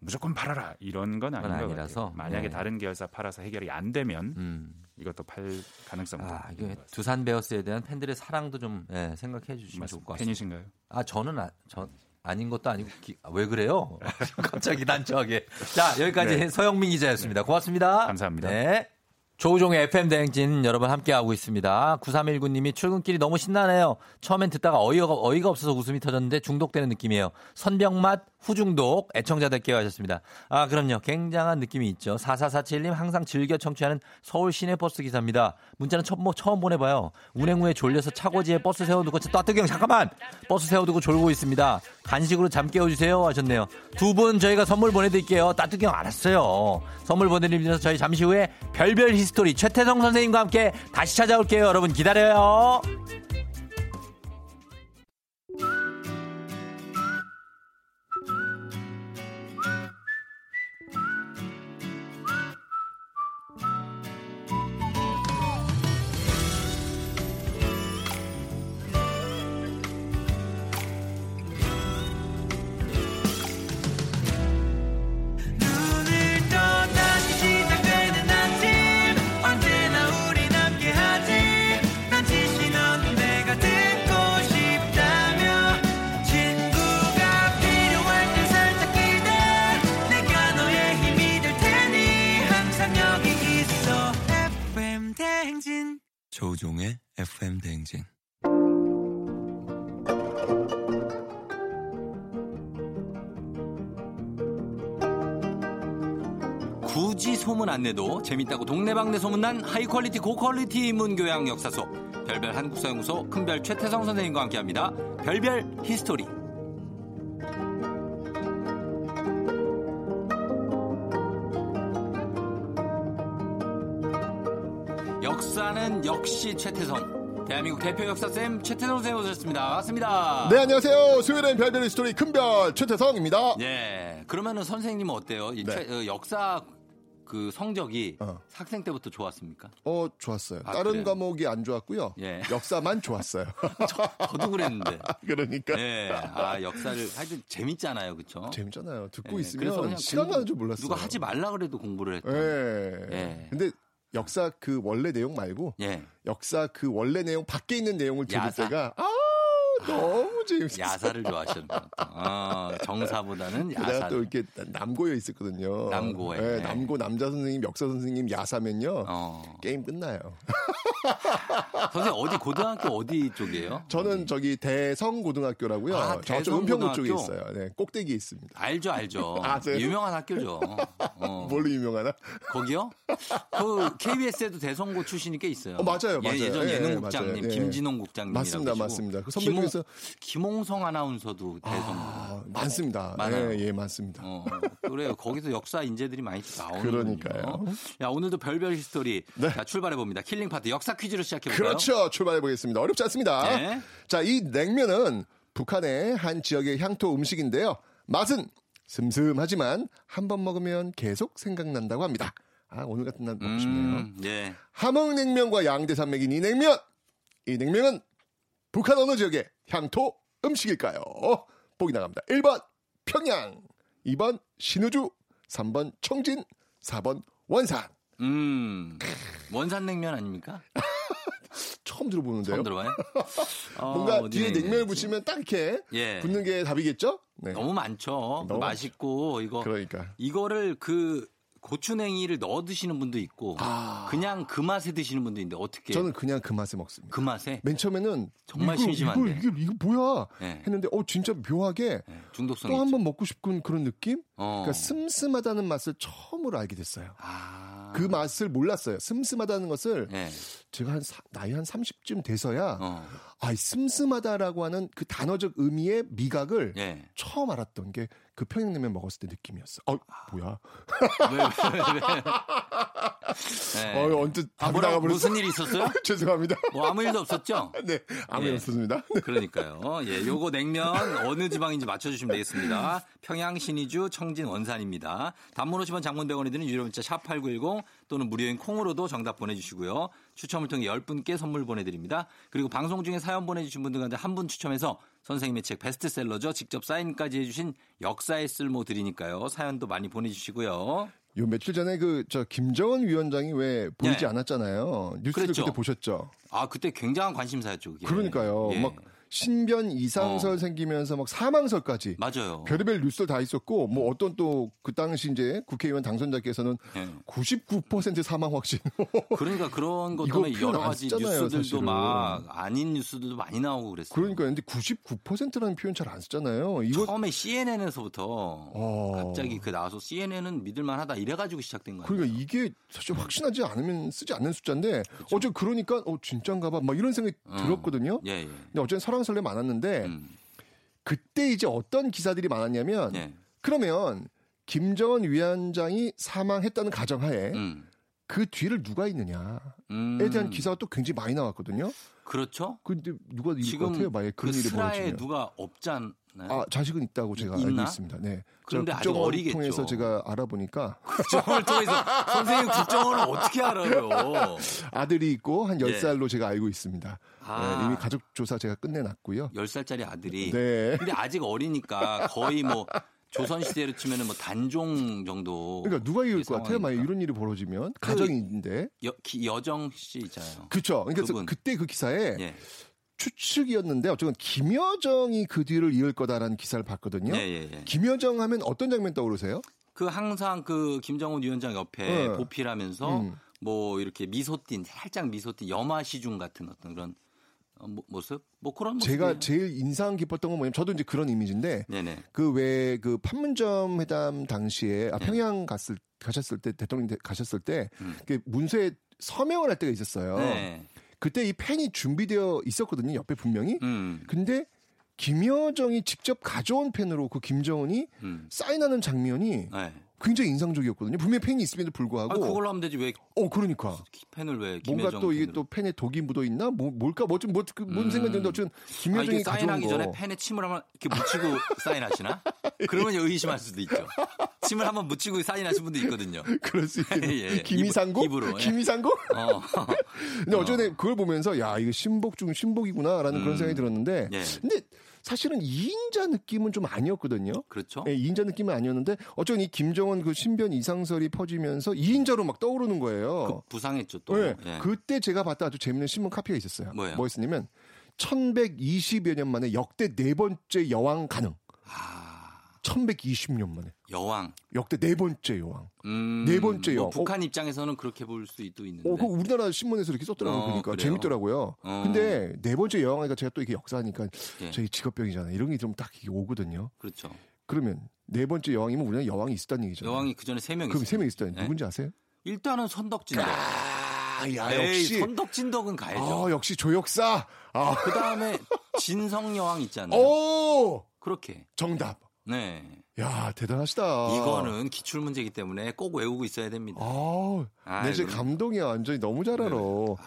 무조건 팔아라 이런 건 아닌 것 같아요. 만약에 네. 다른 계열사 팔아서 해결이 안 되면 음. 이것도 팔 가능성도 아, 이게 두산 베어스에 대한 팬들의 사랑도 좀 예, 생각해 주시면 좋을 것 같습니다. 팬이신가요? 아 저는 아, 저 아닌 것도 아니고 기, 아, 왜 그래요? 갑자기 난처하게. 자 여기까지 네. 서영민 기자였습니다. 고맙습니다. 감사합니다. 네. 조우종의 FM 대행진 여러분 함께하고 있습니다. 9319님이 출근길이 너무 신나네요. 처음엔 듣다가 어이가, 어이가 없어서 웃음이 터졌는데 중독되는 느낌이에요. 선병맛 후중독 애청자들께 하셨습니다. 아, 그럼요. 굉장한 느낌이 있죠. 4447님 항상 즐겨 청취하는 서울 시내버스 기사입니다. 문자는 처음, 뭐, 처음 보내봐요. 운행 후에 졸려서 차고지에 버스 세워두고, 따뜻경 잠깐만! 버스 세워두고 졸고 있습니다. 간식으로 잠 깨워주세요 하셨네요. 두 분 저희가 선물 보내드릴게요. 따뜻경 알았어요. 선물 보내드리면서 저희 잠시 후에 별별 히스토리 최태성 선생님과 함께 다시 찾아올게요. 여러분 기다려요. 조우종의 FM 대행진. 굳이 소문 안 내도 재밌다고 동네방네 소문난 high quality 고quality 인문교양 역사소 별별 한국사연구소 큰별 최태성 선생님과 함께합니다. 별별 히스토리. 역사는 역시 최태성. 대한민국 대표 역사쌤 최태성 선생님 오셨습니다. 반갑습니다. 네, 안녕하세요. 수요일엔 별별 스토리 큰별 최태성입니다. 네. 그러면은 선생님은 어때요? 이 네. 최- 어, 역사 그 성적이 학생 때부터 좋았습니까? 어, 좋았어요. 아, 다른 그래요? 과목이 안 좋았고요. 예. 역사만 좋았어요. 저 도 그랬는데. 그러니까. 네. 아, 역사를 하여튼 재밌잖아요. 그쵸? 재밌잖아요. 듣고 네, 있으면 시간 가는 줄 몰랐어요. 누가 하지 말라 그래도 공부를 했다. 예. 예. 근데 역사 그 원래 내용 말고 예. 역사 그 원래 내용 밖에 있는 내용을 들을 야사? 때가 아 너무 재밌었어요. 야사를 같아요. 아, 정사보다는 내가 또. 이렇게 남고에 있었거든요. 남고에. 예, 네. 남고 남자 선생님, 역사 선생님 야사면요 어. 게임 끝나요. 선생님 어디 고등학교 어디 쪽이에요? 저는 저기 대성 고등학교라고요. 아, 저쪽 은평구 쪽에? 있어요. 네, 꼭대기에 있습니다. 알죠, 알죠. 아, 네. 유명한 학교죠. 어. 뭘로 유명하나? 거기요? 그 KBS에도 대성고 출신이 꽤 있어요. 어, 맞아요, 예, 맞아요. 예전 예, 예능국장님 맞아요. 예. 김진홍 국장님 맞습니다, 맞습니다. 그 선배 김홍, 중에서 김홍성 아나운서도 대성고. 아, 많습니다. 많아요. 예, 예, 많습니다. 어, 그래요. 거기서 역사 인재들이 많이 나오는 그러니까요. 야, 오늘도 별별 히스토리. 네. 자, 출발해 봅니다. killing part 역사 퀴즈로 시작해 볼까요? 그렇죠. 출발해 보겠습니다. 어렵지 않습니다. 네. 자, 이 냉면은 북한의 한 지역의 향토 음식인데요. 맛은 슴슴하지만 한 번 먹으면 계속 생각난다고 합니다. 아, 오늘 같은 날 먹고 싶네요. 음, 예. 함흥냉면과 양대산맥인 이 냉면. 이 냉면은 북한 어느 지역의 향토 음식일까요? 보기 나갑니다. 1번 평양, 2번 신우주, 3번 청진, 4번 원산. 음. 원산 냉면 아닙니까? 처음 들어보는데요. 처음 들어봐요? 어, 뭔가 뒤에 냉면을? 붙이면 딱 이렇게 예. 붙는 게 답이겠죠? 네. 너무 많죠. 너무 맛있고 이거 그러니까. 이거를 그 고추냉이를 넣어 드시는 분도 있고 그냥 그 맛에 드시는 분도 있는데 어떻게 아. 저는 그냥 그 맛에 먹습니다. 그 맛에 맨 처음에는 정말 이거, 심심한데. 이거, 이거, 이거 뭐야 네. 했는데 어 진짜 묘하게 중독성이 또 한. 번 먹고 싶은 그런 느낌? 어. 그러니까 슴슴하다는 맛을 처음으로 알게 됐어요. 아. 그 맛을 몰랐어요. 슴슴하다는 것을 네. 제가 한 사- 나이 한 30쯤 돼서야 어. 아, 이 슴슴하다라고 하는 그 단어적 의미의 미각을 예. 처음 알았던 게 그 평양냉면 먹었을 때 느낌이었어. 어, 뭐야? 왜, 왜, 왜. 네. 어, 언뜻 아, 나가버렸어. 무슨 일 있었어요? 죄송합니다. 뭐 아무 일도 없었죠? 네, 아무 일 예. 없었습니다. 그러니까요. 예, 요거 냉면 어느 지방인지 맞춰주시면 되겠습니다. 평양 신의주 청진 원산입니다. 단문 50원 장문 100원이 드는 유료 문자 샵8910 또는 무료인 콩으로도 정답 보내주시고요. 추첨을 통해 10분께 선물 보내드립니다. 그리고 방송 중에 사연 보내주신 분들 가운데 한 분 추첨해서 선생님의 책 베스트셀러죠. 직접 사인까지 해주신 역사의 쓸모 드리니까요. 사연도 많이 보내주시고요. 요 며칠 전에 그 저 김정은 위원장이 왜 보이지 네. 않았잖아요. 뉴스를 그랬죠. 그때 보셨죠? 아, 그때 굉장한 관심사였죠. 그게. 그러니까요. 예. 막 신변 이상설 어. 생기면서 막 사망설까지 맞아요. 별의별 뉴스들 다 있었고 뭐 어떤 또 그 당시 이제 국회의원 당선자께서는 예. 99% 사망 확신. 그러니까 그런 것 때문에 여러 안 가지 뉴스들도 사실은. 막 아닌 뉴스들도 많이 나오고 그랬어요. 그러니까 근데 99%라는 표현 잘 안 쓰잖아요. 이거 처음에 CNN에서부터 어. 갑자기 그 나와서 CNN은 믿을만하다 이래가지고 시작된 거예요. 그러니까 이게 사실 확신하지 않으면 쓰지 않는 숫자인데 어제 그러니까 어 진짠가 봐. 막 이런 생각이 음. 들었거든요. 예, 예. 근데 어제는 설왕설래 많았는데 음. 그때 이제 어떤 기사들이 많았냐면 예. 그러면 김정은 위원장이 사망했다는 가정하에 음. 그 뒤를 누가 있느냐에 음. 대한 기사가 또 굉장히 많이 나왔거든요. 그렇죠. 근데 누가 이길 것 같아요? 만약 그런 그 일이 벌어지면. 누가 없잖아요. 아 자식은 있다고 제가 있나? 알고 있습니다. 네. 그런데 아직 어리겠죠. 통해서 제가 알아보니까 국정을 통해서 선생님 국정을 어떻게 알아요? 아들이 있고 한 10살로 예. 제가 알고 있습니다. 아. 네, 이미 가족 조사 제가 끝내놨고요. 10살짜리 아들이. 네. 근데 아직 어리니까 거의 뭐 조선 시대로 치면은 뭐 단종 정도. 그러니까 누가 이길 것 같아요? 만약 이런 일이 벌어지면 그 가정인데. 여, 여정 씨 있잖아요. 그렇죠. 그러니까 그분. 그때 그 기사에 예. 추측이었는데 어쨌든 김여정이 그 뒤를 이을 거다라는 기사를 봤거든요. 예, 예, 예. 김여정 하면 어떤 장면 떠오르세요? 그 항상 그 김정은 위원장 옆에 네. 보필하면서 음. 뭐 이렇게 미소 띤 살짝 미소 띤 염화 시중 같은 어떤 그런 모습? 뭐 그런 모습. 제가 제일 인상 깊었던 건 뭐냐면 저도 이제 그런 이미지인데 그왜그 판문점 회담 당시에 아, 네. 평양 갔을 가셨을 때 대통령 가셨을 때 음. 그 문서에 서명을 할 때가 있었어요. 네. 그때 이 펜이 준비되어 있었거든요. 옆에 분명히. 음. 근데 김여정이 직접 가져온 펜으로 그 김정은이 음. 사인하는 장면이 네. 굉장히 인상적이었거든요. 분명히 펜이 있음에도 불구하고. 아, 그걸로 하면 되지 왜? 어, 그러니까. 펜을 왜? 뭔가 또 이게 또 펜에 독이 묻어 있나? 뭐 뭘까? 뭐좀 뭐, 그, 뭔 음. 생각이 드는데 어쨌든 김여정이 아, 사인하기 전에 펜에 침을 한번 이렇게 묻히고 사인하시나? 그러면 의심할 수도 있죠. 침을 한번 묻히고 사인하신 분도 있거든요. 그럴 수 있겠네. 예. 김이상고? 입으로. 예. 김이상고? 어. 근데 어쨌든 그걸 보면서 야 이거 신복 중 신복이구나라는 음. 그런 생각이 들었는데. 예. 근데 사실은 2인자 느낌은 좀 아니었거든요. 그렇죠. 네, 2인자 느낌은 아니었는데 어쩌면 이 김정은 그 신변 이상설이 퍼지면서 2인자로 막 떠오르는 거예요. 그 부상했죠 또. 네. 예. 그때 제가 봤다 아주 재밌는 신문 카피가 있었어요. 뭐예요? 뭐였냐면 1120여 년 만에 역대 네 번째 여왕 가능. 아. 1120년 만에. 여왕. 역대 네 번째 여왕. 음, 네 번째 뭐 여왕. 뭐 북한 어, 입장에서는 그렇게 볼 수도 있는데. 어, 그 우리나라 신문에서 이렇게 썼더라고요. 어, 그러니까 그래요? 재밌더라고요. 어. 근데 네 번째 여왕이니까 제가 또 이게 역사니까 예. 저희 직업병이잖아요. 이런 게 좀 딱 오거든요. 그렇죠. 그러면 네 번째 여왕이면 우리는 여왕이 있었다는 얘기죠. 여왕이 그 전에 세 명. 그럼 세명 있었다는 네? 누군지 아세요? 일단은 선덕진덕. 아, 야, 역시 선덕진덕은 가야죠. 아, 역시 조역사. 아. 그 다음에 진성 여왕 있잖아요. 오, 그렇게. 정답. 네. 야 대단하시다. 이거는 기출 문제이기 때문에 꼭 외우고 있어야 됩니다. 아, 내 지금 감동이야 완전히 너무 잘 알아.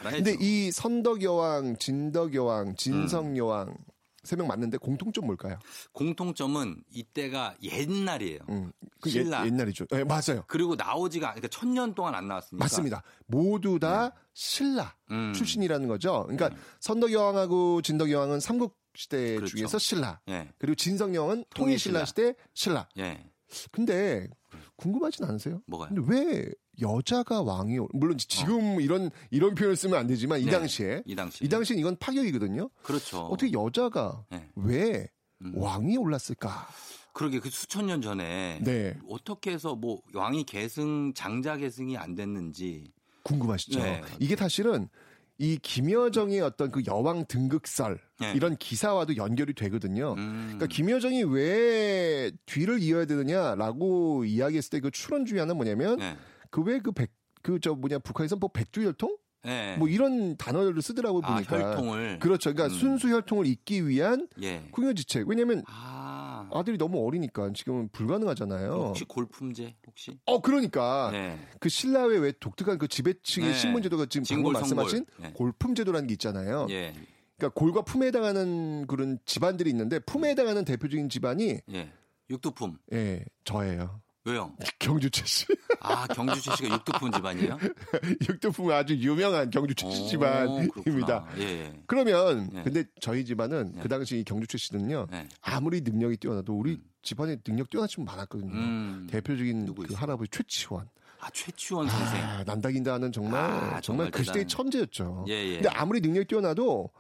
네, 근데 이 선덕 여왕, 진덕 여왕, 진성 음. 여왕 세명 맞는데 공통점 뭘까요? 공통점은 이때가 옛날이에요. 음, 그 신라. 옛, 날이죠 네, 맞아요. 그리고 나오지가 그러니까 천년 동안 안 나왔으니까. 맞습니다. 모두 다 네. 신라 음. 출신이라는 거죠. 그러니까 네. 선덕 여왕하고 진덕 여왕은 삼국 시대 그렇죠. 중에서 신라. 예. 그리고 진성령은 통일 신라 시대 신라. 예. 근데 궁금하진 않으세요? 뭐가요? 근데 왜 여자가 왕이 물론 지금 어. 이런 이런 표현 을 쓰면 안 되지만 이 네. 당시에 이 당시 이 당시엔 이건 파격이거든요. 그렇죠. 어떻게 여자가 네. 왜 음. 왕이 올랐을까? 그러게 그 수천 년 전에 네. 어떻게 해서 뭐 왕이 계승 장자 계승이 안 됐는지 궁금하시죠? 네. 이게 사실은 이 김여정의 어떤 그 여왕 등극설 네. 이런 기사와도 연결이 되거든요. 음. 그러니까 김여정이 왜 뒤를 이어야 되느냐라고 이야기했을 때 그 추론 중에 하나는 뭐냐면 네. 그왜 그 백 그 저 뭐냐 북한에서 뭐 백주혈통 네. 뭐 이런 단어를 쓰더라고 아, 보니까 혈통을 그렇죠. 그러니까 음. 순수 혈통을 잇기 위한 예. 궁여지책. 왜냐하면 아. 아들이 너무 어리니까 지금은 불가능하잖아요. 혹시 골품제 혹시? 어 그러니까 네. 그 신라의 왜 독특한 그 지배층의 네. 신분제도가 지금 방금 말씀하신 네. 골품제도라는 게 있잖아요. 예. 그러니까 골과 품에 해당하는 그런 집안들이 있는데 품에 해당하는 대표적인 집안이 예. 육두품. 예, 저예요. 왜요? 경주 최 씨. 아, 경주 최 씨가 육두품 집안이에요? 육두품은 아주 유명한 경주 최 씨 집안입니다. 예, 예. 그러면 예. 근데 저희 집안은 예. 그 당시 경주 최 씨는요. 예. 아무리 능력이 뛰어나도 우리 음. 집안에 능력 뛰어난 친구 많았거든요. 음. 대표적인 그 할아버지 최치원. 아, 최치원 선생. 아, 난다긴다는 정말 아, 정말, 정말 그 시대의 천재였죠. 예, 예. 근데 아무리 능력이 뛰어나도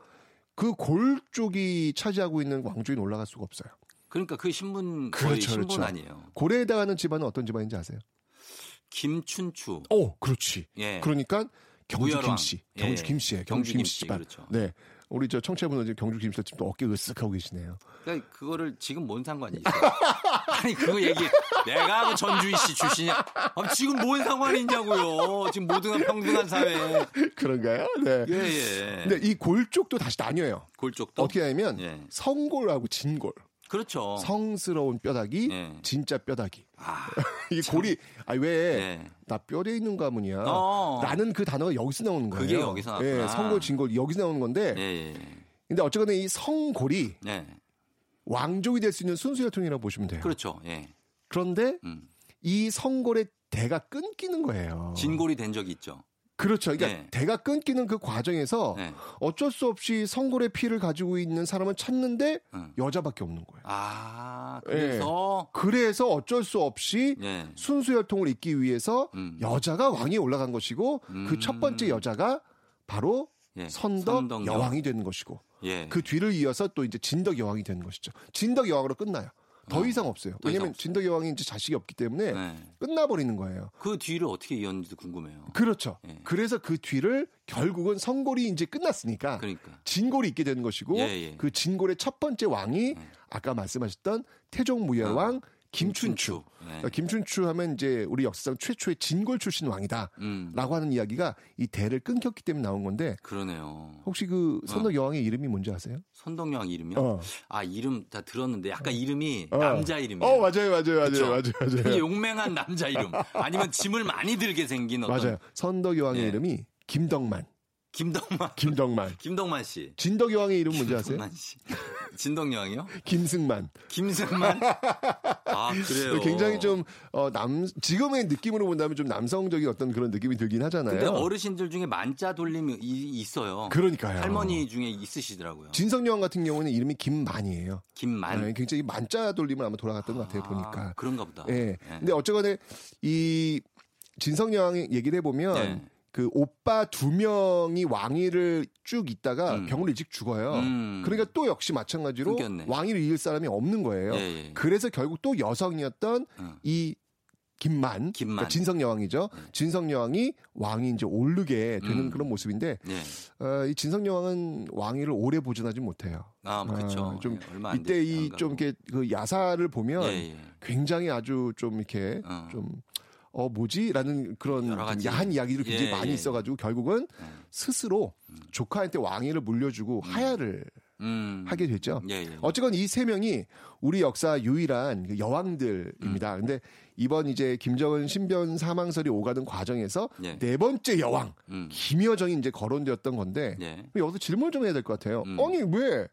그 골 쪽이 차지하고 있는 왕조에 올라갈 수가 없어요. 그러니까 그 신분 거의 그렇죠, 신분 그렇죠. 아니에요. 고래에 해당하는 집안은 어떤 집안인지 아세요? 김춘추. 오, 그렇지. 예. 그러니까 경주 김씨, 경주 예. 김씨에 경주 김씨 집안. 그렇죠. 네. 우리 저 청취자분들 경주 김씨 지금 어깨 으쓱하고 계시네요. 그러니까 그거를 지금 뭔 상관이 있어? 아니 그거 얘기 내가 그 전주희 씨 출신이야. 아, 지금 뭔 상관이 있냐고요. 지금 모두가 평등한 사회. 그런가요? 네. 예, 예. 근데 이 골 쪽도 다시 나뉘어요. 골 쪽도 어떻게 하냐면 예. 성골하고 진골. 그렇죠. 성스러운 뼈다귀, 네. 진짜 뼈다귀. 아, 이게 참. 골이 아왜 네. 나 뼈에 있는 가문이야. 어. 라는 그 단어가 여기서 나오는 거예요. 그게 여기서 나왔 예, 성골, 진골 여기서 나오는 건데. 예, 예. 근데 어쨌거나 이 성골이 네. 왕족이 될 수 있는 순수 혈통이라고 보시면 돼요. 그렇죠. 예. 그런데 음. 이 성골의 대가 끊기는 거예요. 진골이 된 적이 있죠. 그렇죠. 그러니까 네. 대가 끊기는 그 과정에서 네. 어쩔 수 없이 성골의 피를 가지고 있는 사람을 찾는데 음. 여자밖에 없는 거예요. 아, 그래서 네. 그래서 어쩔 수 없이 네. 순수 혈통을 잇기 위해서 음. 여자가 왕이 올라간 것이고 음. 그첫 번째 여자가 바로 예. 선덕, 선덕 여왕이 되는 것이고 예. 그 뒤를 이어서 또 이제 진덕 여왕이 되는 것이죠. 진덕 여왕으로 끝나요. 더 어, 이상 없어요. 왜냐하면 진덕 여왕이 이제 자식이 없기 때문에 네. 끝나버리는 거예요. 그 뒤를 어떻게 이었는지도 궁금해요. 그렇죠. 네. 그래서 그 뒤를 결국은 성골이 이제 끝났으니까 그러니까. 진골이 있게 되는 것이고 예, 예. 그 진골의 첫 번째 왕이 네. 아까 말씀하셨던 태종 무열왕 어. 김춘추. 네. 그러니까 김춘추 하면 이제 우리 역사상 최초의 진골 출신 왕이다라고 음. 하는 이야기가 이 대를 끊겼기 때문에 나온 건데. 그러네요. 혹시 그 선덕 어. 여왕의 이름이 뭔지 아세요? 선덕 여왕 이름이요? 어. 아 이름 다 들었는데 약간 이름이 어. 남자 이름이에요. 어 맞아요 맞아요 맞아요? 맞아요 맞아요. 용맹한 남자 이름. 아니면 짐을 많이 들게 생긴 어떤. 맞아요. 선덕 여왕의 네. 이름이 김덕만. 김덕만. 김덕만. 김덕만 씨. 진덕 여왕의 이름 뭔지 아세요? 김덕만 씨. 진덕 여왕이요? 김승만. 김승만? 아, 그래요? 굉장히 좀, 어, 남, 지금의 느낌으로 본다면 좀 남성적인 어떤 그런 느낌이 들긴 하잖아요. 근데 어르신들 중에 만자 돌림이 있어요. 그러니까요. 할머니 중에 있으시더라고요. 진성 여왕 같은 경우는 이름이 김만이에요. 김만. 네, 굉장히 만자 돌림을 아마 돌아갔던 것 같아요, 아, 보니까. 그런가 보다. 예. 네. 네. 근데 어쨌거나 이 진성 여왕 얘기를 해보면 네. 그 오빠 두 명이 왕위를 쭉 있다가 음. 병으로 일찍 죽어요. 음. 그러니까 또 역시 마찬가지로 끊겼네. 왕위를 이을 사람이 없는 거예요. 예, 예. 그래서 결국 또 여성이었던 어. 이 김만, 김만. 그러니까 진성 여왕이죠. 네. 진성 여왕이 왕이 이제 오르게 되는 음. 그런 모습인데 네. 어, 이 진성 여왕은 왕위를 오래 보존하지 못해요. 아, 그렇죠. 어, 좀 네, 이때 이 좀 이렇게 그 야사를 보면 예, 예. 굉장히 아주 좀 이렇게 어. 좀 어 뭐지라는 그런 야한 이야기들이 굉장히 예, 많이 예. 있어가지고 결국은 예. 스스로 음. 조카한테 왕위를 물려주고 음. 하야를 음. 하게 됐죠. 예, 예. 어쨌건 이 세 명이 우리 역사 유일한 그 여왕들입니다. 음. 근데 이번 이제 김정은 신변 사망설이 오가는 과정에서 예. 네 번째 여왕 음. 김여정이 이제 거론되었던 건데 예. 여기서 질문을 좀 해야 될 것 같아요. 음. 아니 왜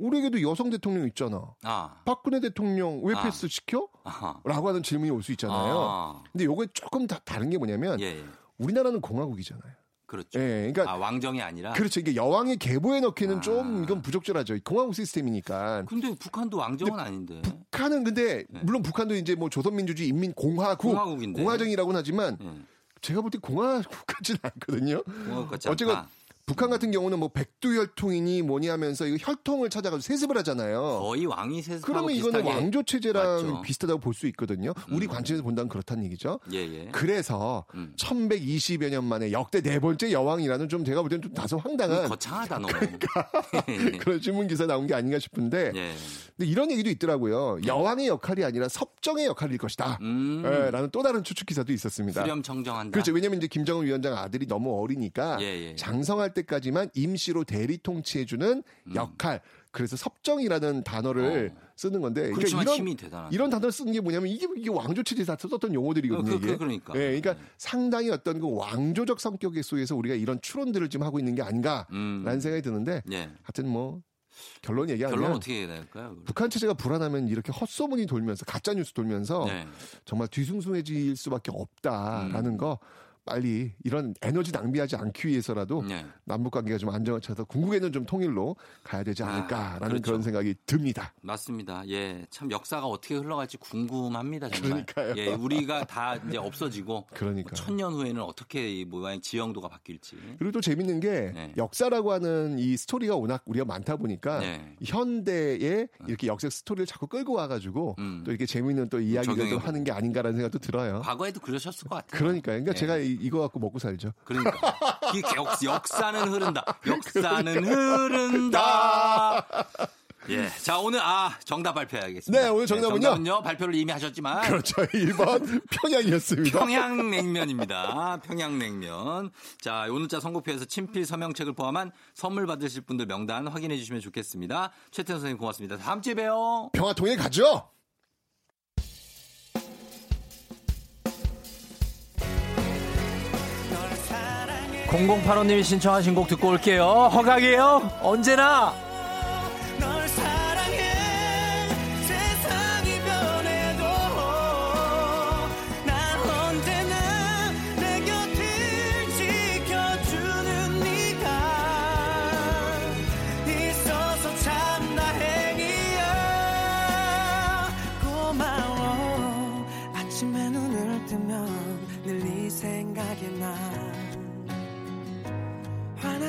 우리에게도 여성 대통령 있잖아. 아. 박근혜 대통령 왜 아. 패스 시켜? 아하. 라고 하는 질문이 올 수 있잖아요. 아. 근데 요게 조금 다 다른 게 뭐냐면 예, 예. 우리나라는 공화국이잖아요. 그렇죠. 예, 그러니까 아, 왕정이 아니라 그렇죠. 이게 여왕의 계보에 넣기는 아. 좀 이건 부적절하죠. 공화국 시스템이니까. 근데 북한도 왕정은 아닌데. 북한은 근데 네. 물론 북한도 이제 뭐 조선민주주의 인민공화국 공화국인데. 공화정이라고는 하지만 네. 제가 볼 때 공화국 같지는 않거든요. 공화국 같지 않다. 어쨌건 북한 같은 경우는 뭐 백두 혈통이니 뭐니 하면서 이거 혈통을 찾아가지고 세습을 하잖아요. 거의 왕이 세습. 그러면 이거는 왕조 체제랑 맞죠. 비슷하다고 볼 수 있거든요. 음. 우리 관점에서 본다면 그렇다는 얘기죠. 예, 예. 그래서 음. 1120여 년 만에 역대 네 번째 여왕이라는 좀 제가 볼 때는 좀 다소 황당한 거창하다 너무. 그러니까 그런 신문 기사 나온 게 아닌가 싶은데. 예. 근데 이런 얘기도 있더라고요. 여왕의 역할이 아니라 섭정의 역할일 것이다. 음. 예, 라는 또 다른 추측 기사도 있었습니다. 수렴 청정한다. 그렇죠. 왜냐면 이제 김정은 위원장 아들이 너무 어리니까 예, 예. 장성할 때 때까지만 임시로 대리 통치해주는 음. 역할. 그래서 섭정이라는 단어를 어. 쓰는 건데 그러니까 이런 힘이 대단하다. 이런 단어를 쓰는 게 뭐냐면 이게 이게 왕조 체제에서 썼던 용어들이거든요. 어, 그, 그, 그러니까. 예, 그러니까 네. 상당히 어떤 그 왕조적 성격에 속에서 우리가 이런 추론들을 지금 하고 있는 게 아닌가라는 음. 생각이 드는데 네. 하여튼 뭐 결론 얘기하면 결론 어떻게 될까요? 북한 체제가 불안하면 이렇게 헛소문이 돌면서 가짜 뉴스 돌면서 네. 정말 뒤숭숭해질 수밖에 없다라는 음. 거 빨리 이런 에너지 낭비하지 않기 위해서라도 네. 남북 관계가 좀 안정을 찾아서 궁극에는 좀 통일로 가야 되지 아, 않을까라는 아, 그렇죠. 그런 생각이 듭니다. 맞습니다. 예, 참 역사가 어떻게 흘러갈지 궁금합니다. 정말. 그러니까요. 예, 우리가 다 이제 없어지고 그러니까 천년 후에는 어떻게 모양 지형도가 바뀔지. 그리고 또 재밌는 게 네. 역사라고 하는 이 스토리가 워낙 우리가 많다 보니까 네. 현대에 이렇게 역사 스토리를 자꾸 끌고 와가지고 음. 또 이렇게 재밌는 또 이야기들도 하는 게 아닌가라는 생각도 들어요. 과거에도 그러셨을 것 같아요. 그러니까, 그러니까 네. 제가 이거 갖고 먹고 살죠. 그러니까 역, 역사는 흐른다. 역사는 흐른다. 예. 자, 오늘, 아, 정답 발표해야겠습니다. 네, 오늘 정답은요? 네, 정답은요, 발표를 이미 하셨지만. 그렇죠. 1번 평양이었습니다. 평양냉면입니다. 평양냉면. 자, 오늘자 선곡표에서 친필 서명책을 포함한 선물 받으실 분들 명단 확인해 주시면 좋겠습니다. 최태현 선생님 고맙습니다. 다음 주에 봬요. 평화통일 가죠? 0085님이 신청하신 곡 듣고 올게요. 허각이에요. 언제나.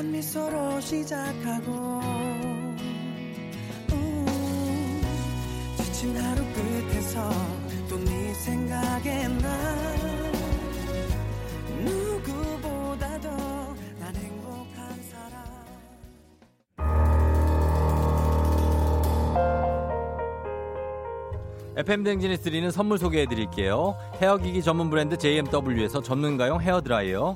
미소로 시작하고 음, 지친 하루 끝에서 또 네 생각에 나 누구보다도 난 행복한 사람 FM 댕진이 드리는 선물 소개해 드릴게요. 헤어기기 전문 브랜드 JMW에서 전문가용 헤어드라이어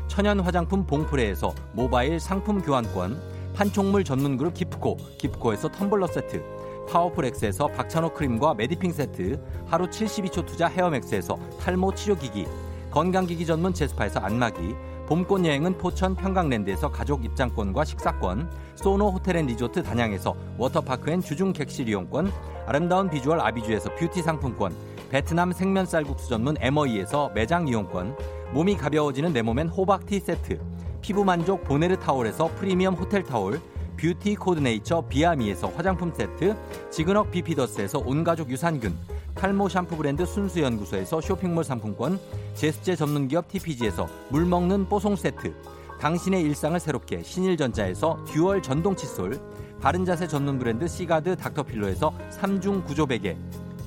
천연 화장품 봉프레에서 모바일 상품 교환권, 판촉물 전문 그룹 기프코, 기프코에서 텀블러 세트, 파워풀엑스에서 박찬호 크림과 메디핑 세트, 하루 72초 투자 헤어맥스에서 탈모 치료기기, 건강기기 전문 제스파에서 안마기, 봄꽃 여행은 포천 평강랜드에서 가족 입장권과 식사권, 소노 호텔 앤 리조트 단양에서 워터파크 and 주중 객실 이용권, 아름다운 비주얼 아비주에서 뷰티 상품권, 베트남 생면 쌀국수 전문 에머이에서 매장 이용권, 몸이 가벼워지는 내 몸엔 호박티 세트, 피부 만족 보네르 타올에서 프리미엄 호텔 타올, 뷰티 코드네이처 비아미에서 화장품 세트, 지그넉 비피더스에서 온가족 유산균, 탈모 샴푸 브랜드 순수연구소에서 쇼핑몰 상품권, 제습제 전문 기업 TPG에서 물 먹는 뽀송 세트, 당신의 일상을 새롭게 신일전자에서 dual 전동 칫솔, 바른 자세 전문 브랜드 시가드 닥터필로에서 3중 구조 베개,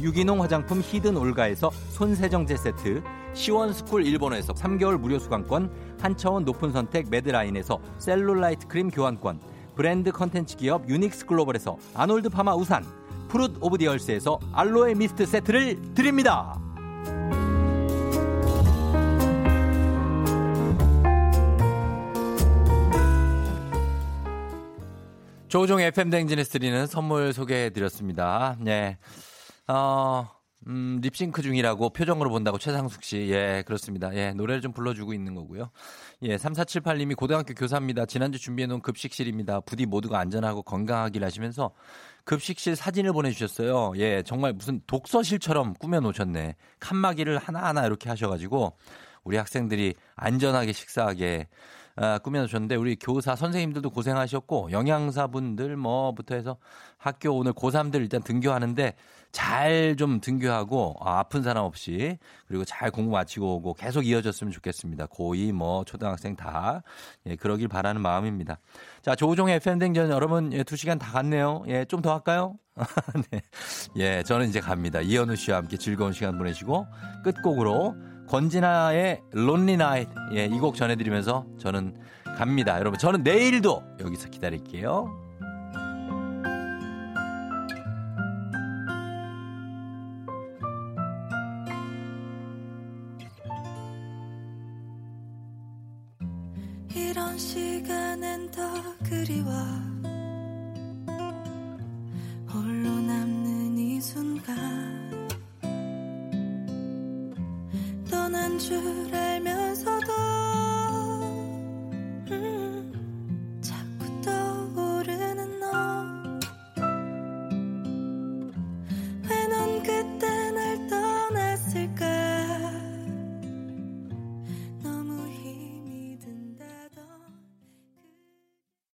유기농 화장품 히든 올가에서 손세정제 세트, 시원스쿨 일본에서 3개월 무료 수강권, 한차원 높은 선택 매드라인에서 셀룰라이트 크림 교환권, 브랜드 컨텐츠 기업 유닉스 글로벌에서 아놀드 파마 우산, Fruit of the Earth에서 알로에 미스트 세트를 드립니다. 조종 FM 댕진에스 드리는 선물 소개해 드렸습니다. 네. 어, 음, 립싱크 중이라고 표정으로 본다고 최상숙 씨. 예, 그렇습니다. 예, 노래를 좀 불러주고 있는 거고요. 예, 3478님이 고등학교 교사입니다. 지난주 준비해놓은 급식실입니다. 부디 모두가 안전하고 건강하길 하시면서 급식실 사진을 보내주셨어요. 예, 정말 무슨 독서실처럼 꾸며놓으셨네. 칸막이를 하나하나 이렇게 하셔가지고 우리 학생들이 안전하게 식사하게 아, 꾸며놓으셨는데 우리 교사 선생님들도 고생하셨고 영양사분들 뭐부터 해서 학교 오늘 고3들 일단 등교하는데 잘 좀 등교하고 아, 아픈 사람 없이 그리고 잘 공부 마치고 오고 계속 이어졌으면 좋겠습니다. 고2 뭐 초등학생 다 예, 그러길 바라는 마음입니다. 자 조우종의 팬댕전 여러분 예, 2시간 다 갔네요. 예, 좀 더 할까요? 네. 예, 저는 이제 갑니다. 이현우 씨와 함께 즐거운 시간 보내시고 끝곡으로 권진아의 론리 나잇 예, 이 곡 전해드리면서 저는 갑니다. 여러분 저는 내일도 여기서 기다릴게요. 시간엔 더 그리워. 홀로 남는 이 순간. 줄 알면